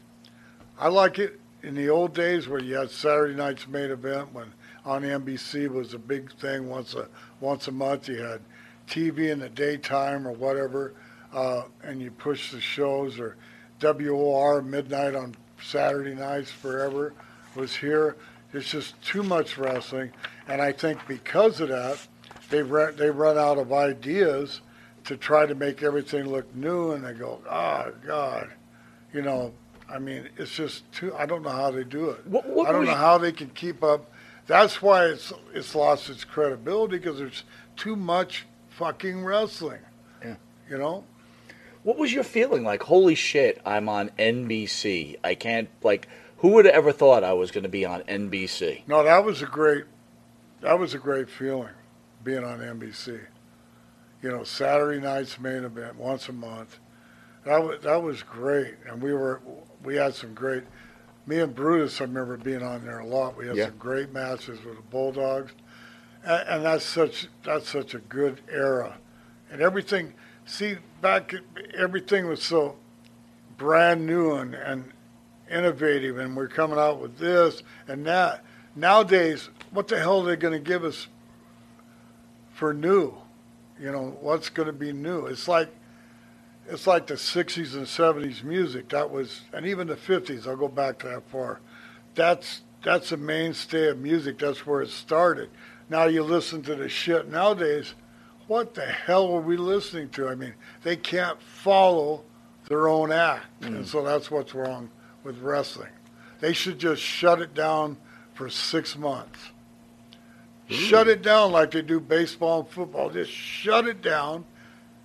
I like it in the old days where you had Saturday night's main event when on NBC was a big thing once a once a month. You had TV in the daytime or whatever, uh, and you push the shows or WOR midnight on Saturday nights forever was here. It's just too much wrestling, and I think because of that, they run they run out of ideas to try to make everything look new, and they go, oh God, you know. I mean, it's just too. I don't know how they do it. What- what I don't know you- how they can keep up. That's why it's it's lost its credibility because there's too much fucking wrestling. Yeah. You know. What was your feeling like? Holy shit, I'm on NBC. I can't like. Who would have ever thought I was going to be on NBC? No, that was a great, that was a great feeling, being on NBC. You know, Saturday night's main event once a month. That was that was great, and we were we had some great. Me and Brutus, I remember being on there a lot. We had Yeah. some great matches with the Bulldogs, and, and that's such that's such a good era, and everything. See, back everything was so brand new and, and innovative, and we're coming out with this and that. Nowadays, what the hell are they going to give us for new? You know, what's going to be new? It's like it's like the '60s and '70s music. That was, and even the '50s. I'll go back to that far. That's that's a mainstay of music. That's where it started. Now you listen to the shit nowadays. What the hell are we listening to? I mean, they can't follow their own act, and mm. so that's what's wrong with wrestling. They should just shut it down for six months. Shut it down like they do baseball and football. Just shut it down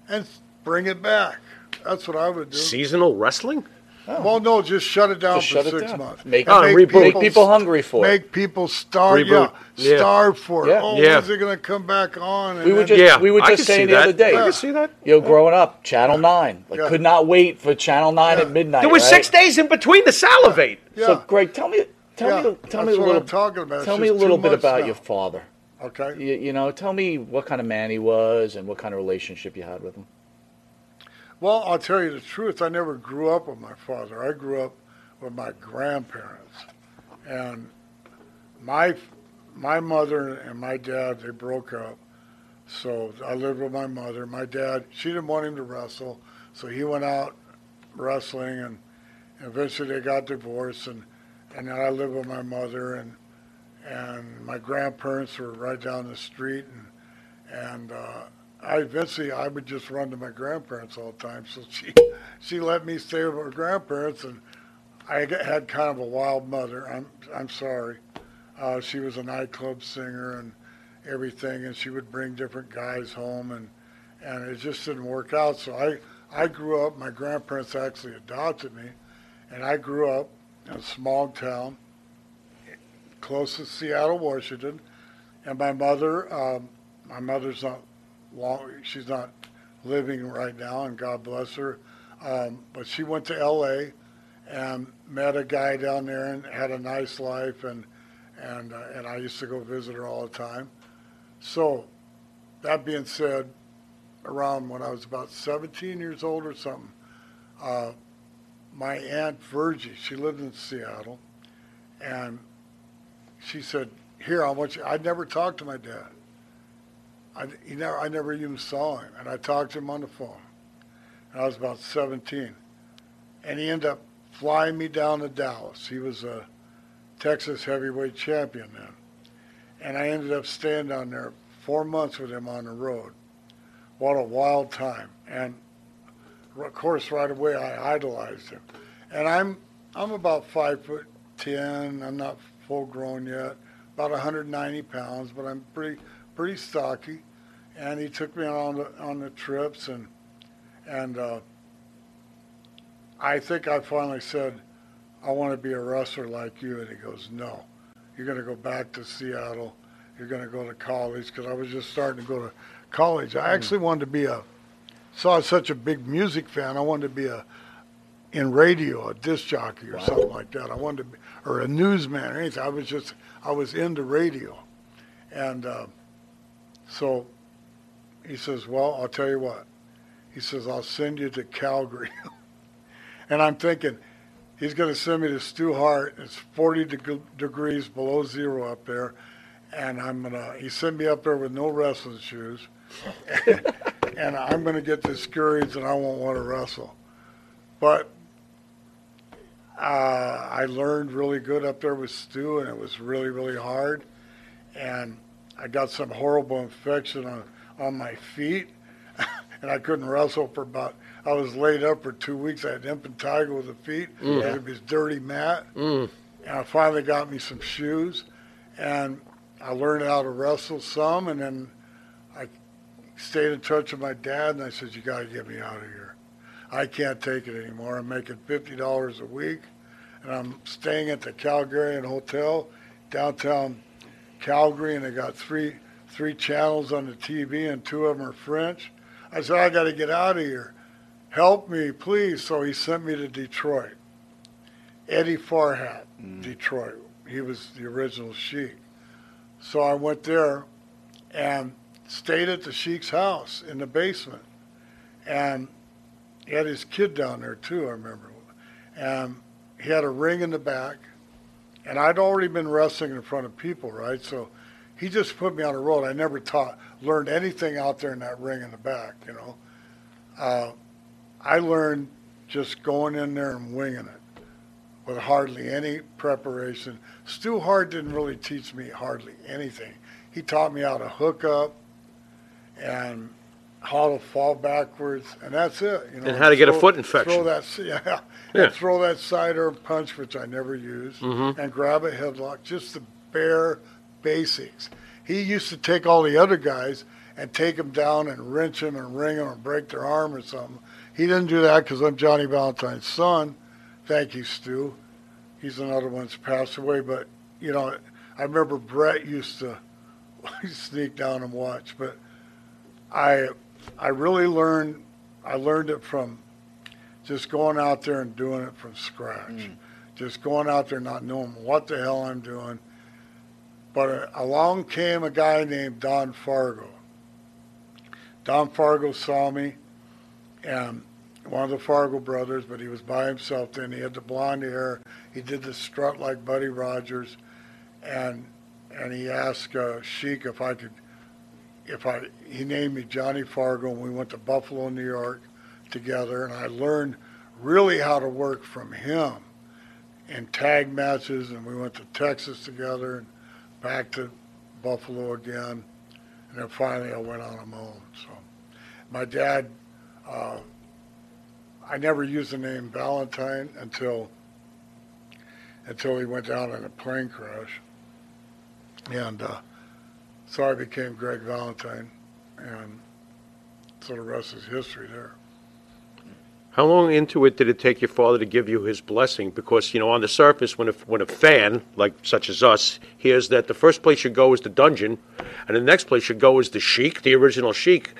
and bring it back. That's what I would do. Seasonal wrestling? Oh. Well, no, just shut it down Just for shut it six down. months. Make- And Oh, reboot. Make people hungry for it. Make people starve. Reboot. Yeah, Yeah. starve for it. Yeah. Oh, Yeah. when's it going to come back on? And We were then- just Yeah, we were I just can saying see the that. other day. I can see that. You know, growing up, Channel Nine, like Yeah. could not wait for Channel Nine at midnight. There was right? six days in between to salivate. yeah. So, Greg, tell me, tell Yeah, me, tell that's me a what little. I'm talking about. It's Tell me a just little too bit much about now. your father. Okay. You, you know, tell me what kind of man he was and what kind of relationship you had with him. Well, I'll tell you the truth. I never grew up with my father. I grew up with my grandparents, and my my mother and my dad they broke up. So I lived with my mother. My dad, she didn't want him to wrestle, so he went out wrestling, and eventually they got divorced, and and then I lived with my mother, and and my grandparents were right down the street, and and uh, I eventually I would just run to my grandparents all the time. So she she let me stay with her grandparents, and I had kind of a wild mother. I'm I'm sorry. Uh, she was a nightclub singer and everything, and she would bring different guys home, and and it just didn't work out. So I I grew up. My grandparents actually adopted me, and I grew up in a small town close to Seattle, Washington, and my mother. Um, my mother's not long. She's not living right now, and God bless her. Um, but she went to L.A. and met a guy down there and had a nice life, and and uh, and I used to go visit her all the time. So, that being said, around when I was about 17 years old or something, uh, my aunt Virgie, she lived in Seattle, and she said, "Here, I want you." I'd never talked to my dad. I, he never, I never even saw him, and I talked to him on the phone. And I was about 17, and he ended up flying me down to Dallas. He was a Texas heavyweight champion then, and I ended up staying down there four months with him on the road. What a wild time! And of course, right away I idolized him. And I'm I'm about five foot ten. I'm not full grown yet, about 190 pounds, but I'm pretty pretty stocky. And he took me on the on the trips, and and uh, I think I finally said, I want to be a wrestler like you. And he goes, No, you're going to go back to Seattle. You're going to go to college because I was just starting to go to college. I actually wanted to be a so I was such a big music fan. I wanted to be a in radio, a disc jockey or something like that. I wanted to be, or a newsman or anything. I was just, I was into radio. And uh, so he says, well, I'll tell you what. He says, I'll send you to Calgary. and I'm thinking, he's going to send me to Stu Hart. It's 40 deg- degrees below zero up there. And I'm going to, he sent me up there with no wrestling shoes. and I'm going to get discouraged and I won't want to wrestle. But uh, I learned really good up there with Stu, and it was really, really hard. And I got some horrible infection on, on my feet, and I couldn't wrestle for about. I was laid up for two weeks. I had impetigo with the feet, Mm. and it was dirty mat. And I finally got me some shoes, and I learned how to wrestle some, and then I stayed in touch with my dad, and I said, "You got to get me out of here. I can't take it anymore. I'm making fifty dollars a week, and I'm staying at the Calgarian Hotel, downtown Calgary, and they got three three channels on the TV, and two of them are French. I said, I got to get out of here. Help me, please. So he sent me to Detroit. Eddie Farhat, mm. Detroit. He was the original Sheik. So I went there and stayed at the Sheik's house in the basement. And he had his kid down there too, I remember. And he had a ring in the back. And I'd already been wrestling in front of people, right? So he just put me on the road. I never taught, learned anything out there in that ring in the back, you know. Uh, I learned just going in there and winging it with hardly any preparation. Stu Hart didn't really teach me hardly anything. He taught me how to hook up and how to fall backwards, and that's it. You know, And how to get a foot infection. Throw that, yeah, Yeah. Mm-hmm. and throw that side arm punch, which I never use, and grab a headlock. Just the bare basics. He used to take all the other guys and take them down and wrench them and ring them and break their arm or something. He didn't do that because I'm Johnny Valentine's son. Thank you, Stu. He's another one that's passed away. But you know, I remember Bret used to sneak down and watch. But I, I really learned. I learned it from just going out there and doing it from scratch. Just going out there not knowing what the hell I'm doing. But uh, along came a guy named Don Fargo. Don Fargo saw me, and one of the Fargo brothers, but he was by himself then. He had the blonde hair. He did the strut like Buddy Rogers, and and he asked uh, Sheik if I could, if I. He named me Johnny Fargo, and we went to Buffalo, New York, together, and I learned really how to work from him in tag matches, and we went to Texas together, and back to Buffalo again, and then finally I went on my own. So, my dad. Uh, I never used the name Valentine until until he went down in a plane crash, and uh, so I became Greg Valentine, and so the rest is history there. How long into it did it take your father to give you his blessing? Because you know, on the surface, when a when a fan like such as us hears that the first place you go is the dungeon, and the next place you go is the Sheik, the original Sheik,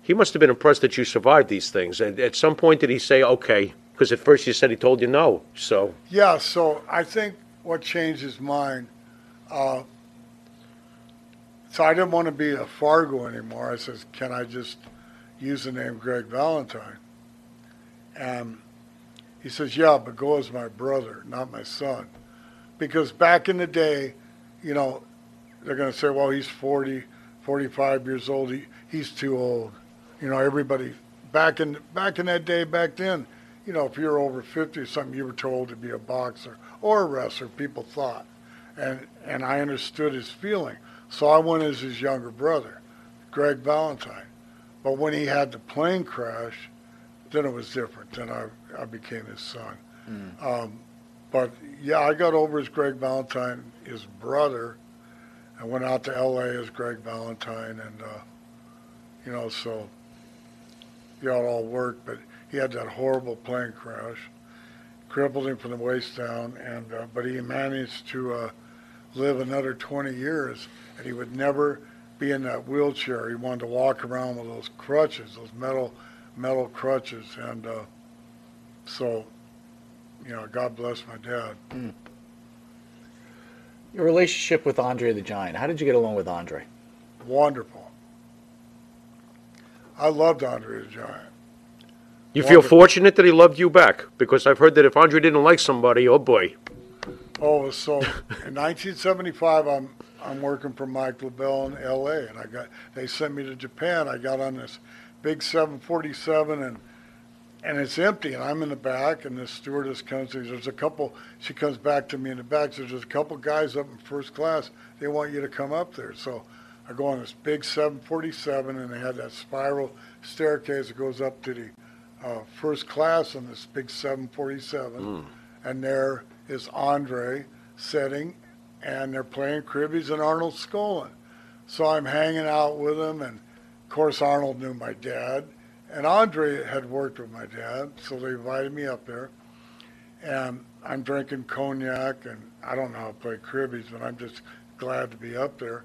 he must have been impressed that you survived these things. And at some point, did he say, "Okay"? Because at first you said he told you no. So Yeah, so I think what changed his mind Uh, so I didn't want to be a Fargo anymore. I says, can I just use the name Greg Valentine? And he says, yeah, but go as my brother, not my son. Because back in the day, you know, they're going to say, well, he's 40, 45 years old. He, he's too old. You know, everybody back in back in that day, back then, you know, if you're over 50 or something, you were told to be a boxer or a wrestler. People thought, and and I understood his feeling. So I went as his younger brother, Greg Valentine. But when he had the plane crash, then it was different. Then I I became his son. Um, but yeah, I got over as Greg Valentine, his brother. I went out to L.A. as Greg Valentine, and uh, you know, so yeah, it all worked. But he had that horrible plane crash, crippled him from the waist down, and uh, but he managed to uh, live another 20 years, and he would never be in that wheelchair. He wanted to walk around with those crutches, those metal metal crutches, and uh, so you know, God bless my dad. Your relationship with Andre the Giant. How did you get along with Andre? Wonderful. I loved Andre the Giant. You feel fortunate that he loved you back because I've heard that if Andre didn't like somebody, oh boy. Oh, so in 1975, I'm I'm working for Mike LeBell in L.A. and I got they sent me to Japan. I got on this big 747 and and it's empty and I'm in the back and this stewardess comes. and There's a couple. She comes back to me in the back. Says there's a couple guys up in first class. They want you to come up there. So I go on this big 747 and they had that spiral staircase that goes up to the uh, first class on this big 747. And there is Andre sitting and they're playing cribbage and Arnold Skaaland. So I'm hanging out with him, and of course Arnold knew my dad, and Andre had worked with my dad, so they invited me up there, and I'm drinking cognac, and I don't know how to play cribbage, but I'm just glad to be up there,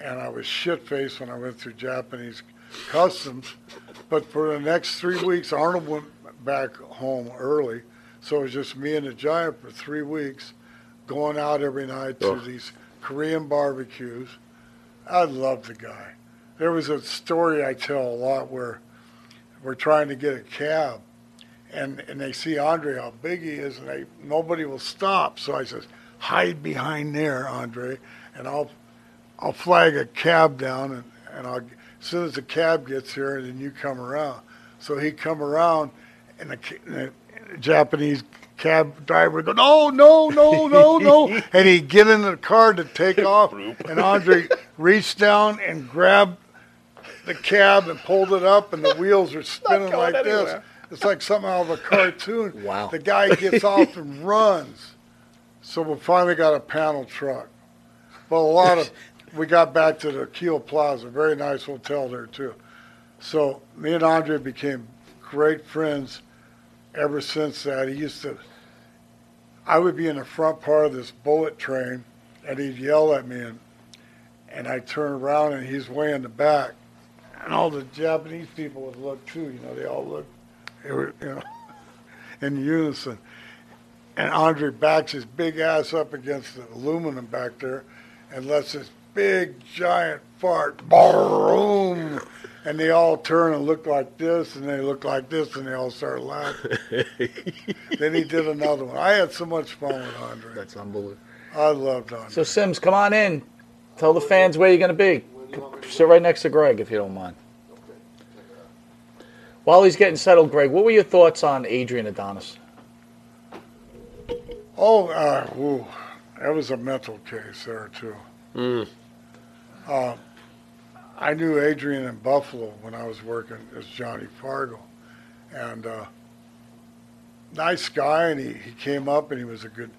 and I was shit faced when I went through Japanese customs, but for the next three weeks Arnold went back home early, so it was just me and the giant for three weeks going out every night to Ugh. these Korean barbecues. I loved the guy. There was a story I tell a lot where we're trying to get a cab, and and they see Andre how big he is, and they nobody will stop. So I says, hide behind there, Andre, and I'll I'll flag a cab down, and and I'll as soon as the cab gets here, and then you come around. So he come around, and the, ca- the Japanese cab driver go, no, no, no, no, no, and he'd get in the car to take off, and Andre reached down and grabbed the cab and pulled it up, and the wheels are spinning like this. It's like something out of a cartoon. Wow. The guy gets off and runs. So we finally got a panel truck. But a lot of, we got back to the Keio Plaza, very nice hotel there too. So me and Andre became great friends ever since that. He used to, I would be in the front part of this bullet train, and he'd yell at me, and and I'd turn around, and he's way in the back, and all the Japanese people would look too. You know, they all look, they were, you know, in unison. And Andre backs his big ass up against the aluminum back there, and lets this big giant fart, boom, and they all turn and look like this, and they look like this, and they all start laughing. then he did another one. I had so much fun with Andre. That's unbelievable. I loved Andre. So Sims, come on in. Tell the fans where you're going to be. Sit right next to Greg if you don't mind. While he's getting settled, Greg, what were your thoughts on Adrian Adonis? Oh, uh, ooh, that was a mental case there too. Mm. Uh, I knew Adrian in Buffalo when I was working as Johnny Fargo, and uh, nice guy. And he, he came up and he was a good,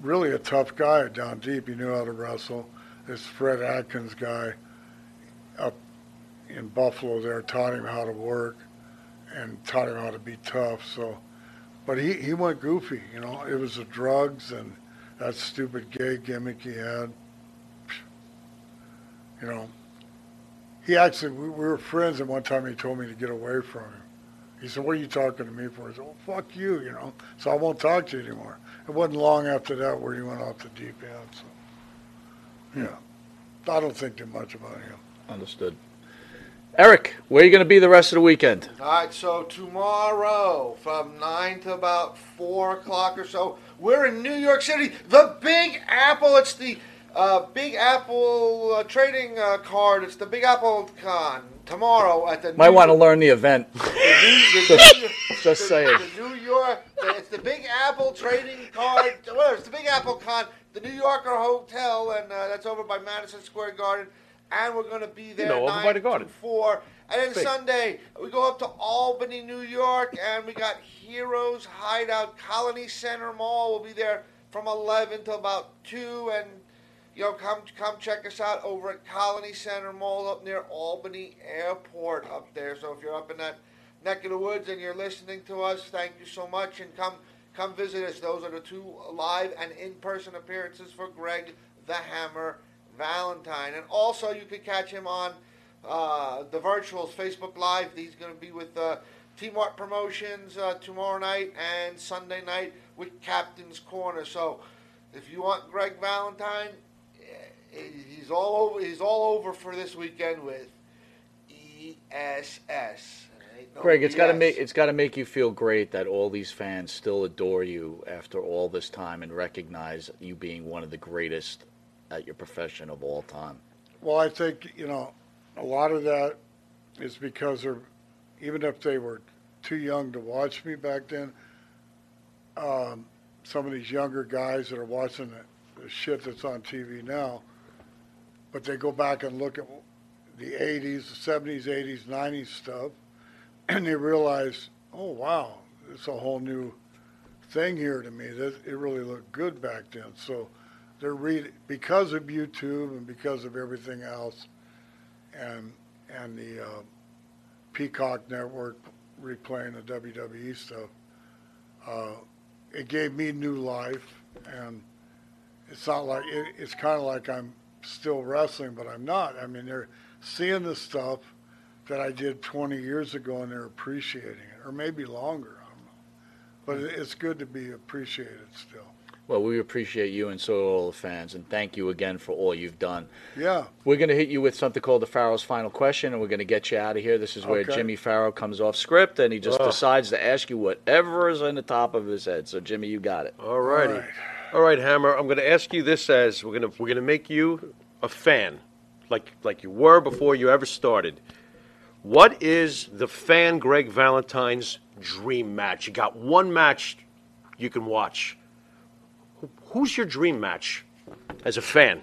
really a tough guy down deep. He knew how to wrestle. This Fred Atkins guy up in Buffalo there taught him how to work and taught him how to be tough. So but he, he went goofy, you know. It was the drugs and that stupid gay gimmick he had. You know, he actually, we, we were friends, and one time he told me to get away from him. He said, What are you talking to me for? I said, Well, fuck you, you know. So I won't talk to you anymore. It wasn't long after that where he went off the deep end. So. Yeah. Hmm. I don't think too much about him. Understood. Eric, where are you going to be the rest of the weekend? All right, so tomorrow from 9 to about 4 o'clock or so, we're in New York City. The Big Apple. It's the uh, Big Apple uh, trading uh, card. It's the Big Apple Con tomorrow at the. Might New- want to learn the event. the New- the Just- New- just the- saying. The New York. It's the Big Apple trading card. Whatever. It's the Big Apple Con. The New Yorker Hotel, and uh, that's over by Madison Square Garden. And we're going to be there. know, over by the garden. To four. And then Big. Sunday, we go up to Albany, New York, and we got Heroes Hideout Colonie Center Mall. We'll be there from 11 to about 2. And, you know, come come check us out over at Colonie Center Mall up near Albany Airport up there. So if you're up in that neck of the woods and you're listening to us, thank you so much. And come come visit us. Those are the two live and in-person appearances for Greg the Hammer Valentine. And also, you could catch him on uh, the virtuals Facebook Live. He's going to be with uh, Promotions uh, tomorrow night and Sunday night with Captain's Corner. So, if you want Greg Valentine, he's all over. He's all over for this weekend with ESS. Ain't no Greg, it's got to make it's got to make you feel great that all these fans still adore you after all this time and recognize you being one of the greatest at your profession of all time. Well, I think, you know, a lot of that is because they're, even if they were too young to watch me back then, um, some of these younger guys that are watching the, the shit that's on TV now, but they go back and look at the 80s, the 70s, 80s, 90s stuff, and they realize, oh, wow, it's a whole new thing here to me. That It really looked good back then. So they're reading, because of YouTube and because of everything else, and and the uh, Peacock Network replaying the WWE stuff, uh, it gave me new life, and it's not like it, it's kind of like I'm still wrestling, but I'm not. I mean, they're seeing the stuff that I did 20 years ago, and they're appreciating it, or maybe longer. I don't know, but hmm. it's good to be appreciated still. Well, we appreciate you and so do all the fans, and thank you again for all you've done. Yeah. We're going to hit you with something called the Pharaoh's Final Question, and we're going to get you out of here. This is where Okay. Jimmy Farrow comes off script, and he just Ugh. decides to ask you whatever is on the top of his head. So, Jimmy, you got it. All righty. All right. Hammer. I'm going to ask you this as we're going to we're going to make you a fan, like like you were before you ever started. What is the fan Greg Valentine's dream match? You got one match you can watch. Who's your dream match as a fan?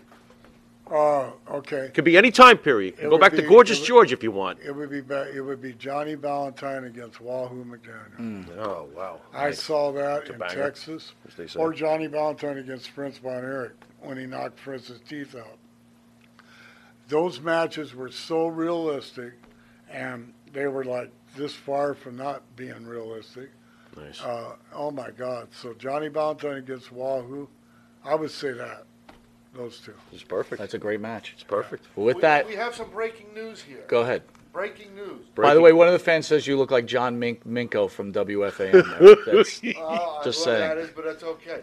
Uh, okay. Could be any time period. It go would back to be- Gorgeous it would- George if you want. It would be ba- it would be Johnny Valentine against Wahoo McDaniel. Oh wow! I Nice. saw that a in banger, Texas. as they say. Or Johnny Valentine against Fritz Von Erich when he knocked Fritz's teeth out. Those matches were so realistic, and they were like this far from not being realistic. Nice. Uh, oh my God! So Johnny Valentine against Wahoo, I would say that those two. It's perfect. That's a great match. It's perfect. With we, that, we have some breaking news here. go ahead. Breaking news. By the way, one of the fans says you look like John Mink- Minko from WFAN. That's, Uh, Just well, saying. that is, but that's okay.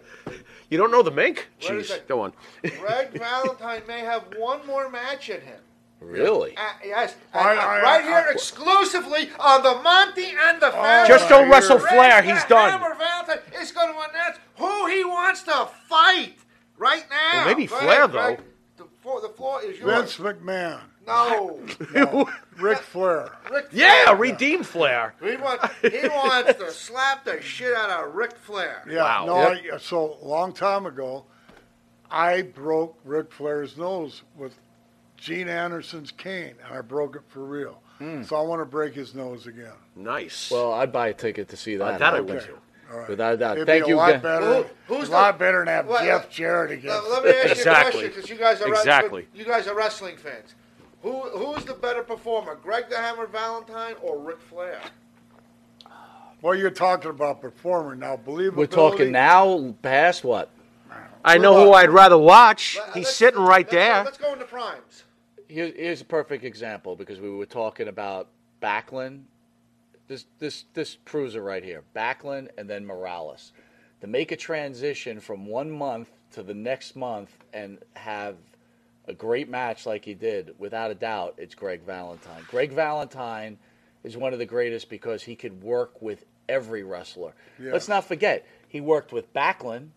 You don't know the mink? Wait Jeez, second. go on. Greg Valentine may have one more match in him. really? Uh, yes, I- And, uh, I- right I- here I- exclusively on the Monty and the Family. Oh, Just don't wrestle. Flair. He's the done. Hammer Valentine is going to announce who he wants to fight right now. Well, maybe Go Flair, ahead, Greg. though. The floor, the floor is yours. Vince McMahon, No, no, Ric Flair. Ric Yeah, Flair. redeem Flair. He wants, he wants to slap the shit out of Ric Flair. Yeah, Wow. no, I, so a long time ago, I broke Ric Flair's nose with Gene Anderson's cane, and I broke it for real. So I want to break his nose again. Nice. Well, I'd buy a ticket to see that. Uh, that I would. would Okay. too. All right. Without a doubt. It'd Thank be you a lot again. better. Who- who's a lot the- better than have What- Jeff Jarrett again. Now, let me ask you Exactly. a question because you guys are Exactly. you guys are wrestling fans. Who who's the better performer, Greg the Hammer Valentine or Ric Flair? Well, you're talking about performer now. Believability. We're talking now past what? I know who I'd rather watch. Let- He's let's- sitting right let's there. Let's go into primes. Here, here's a perfect example because we were talking about Backlund. This this this cruiser right here, Backlund, and then Morales. To make a transition from one month to the next month and have a great match like he did, without a doubt, it's Greg Valentine. Greg Valentine is one of the greatest because he could work with every wrestler. Yeah. Let's not forget, he worked with Backlund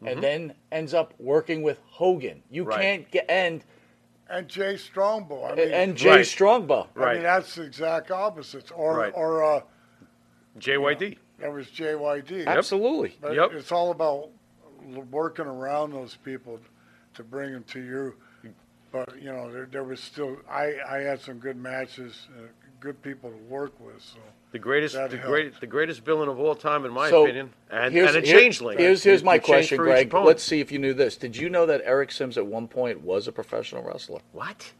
and mm-hmm. then ends up working with Hogan. You Right. can't get and And Jay Strongbow. I mean, and Jay Right. Strongbow. I mean that's the exact opposites. Or Right. or uh, JYD. that was JYD. Absolutely. But Yep. it's all about working around those people to bring them to you. But you know, there, there was still I, I had some good matches, uh, good people to work with. So The greatest, the helped. great, the greatest villain of all time, in my So, opinion, and, here's, and a here- changeling. Here's here's my question, Greg. Let's see if you knew this. Did you know that Eric Sims at one point was a professional wrestler? What?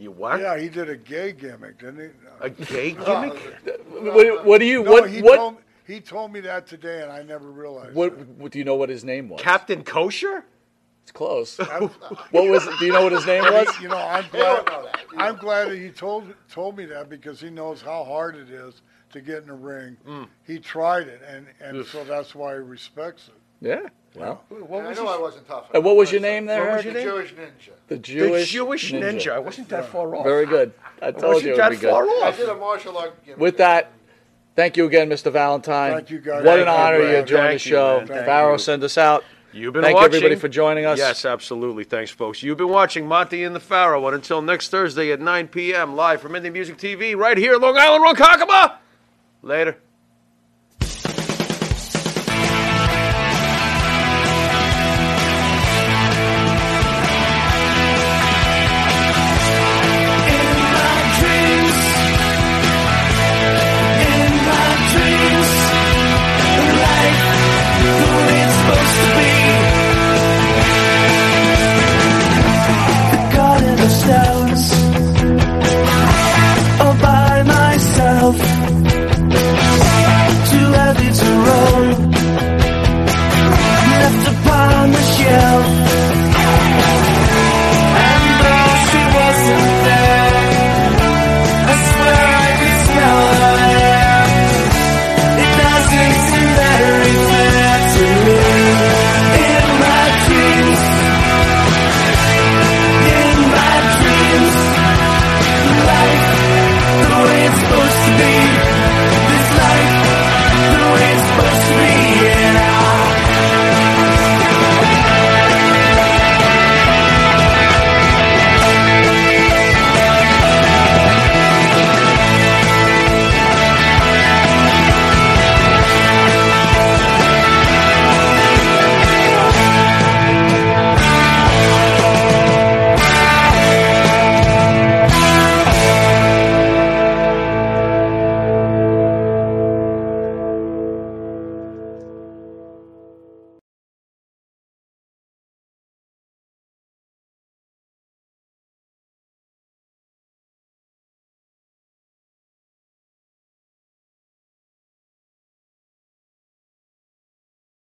You what? yeah, he did a gay gimmick, didn't he? A gay gimmick? Uh, what, what do you No, what he what, told he told me that today, and I never realized. what that. what do you know what his name was? Captain Kosher? It's close. what was? Do you know what his name was? You know, I'm They don't glad. know that. I'm glad that he told told me that because he knows how hard it is to get in the ring. Mm. He tried it, and and so that's why he respects it. Yeah. Well, What I was know his- I wasn't tough. and what was your name there? What was Eric? The name? Jewish ninja. The the Jewish, Jewish ninja. I wasn't that far off. Very good. I told wasn't you it that would be good. far I off. did a martial art gimmick. With that, thank you again, Mr. Valentine. Thank you, guys. What an Thank you, honor Brad. you joined the Thank you, show. man. Thank Farrow, you. send us out. You've been Thank watching. everybody for joining us. Yes, absolutely. Thanks, folks. You've been watching Monty and the Pharaoh. And until next Thursday at 9 p.m., live from Indie Music TV, right here, Long Island, Ronkonkoma. Later.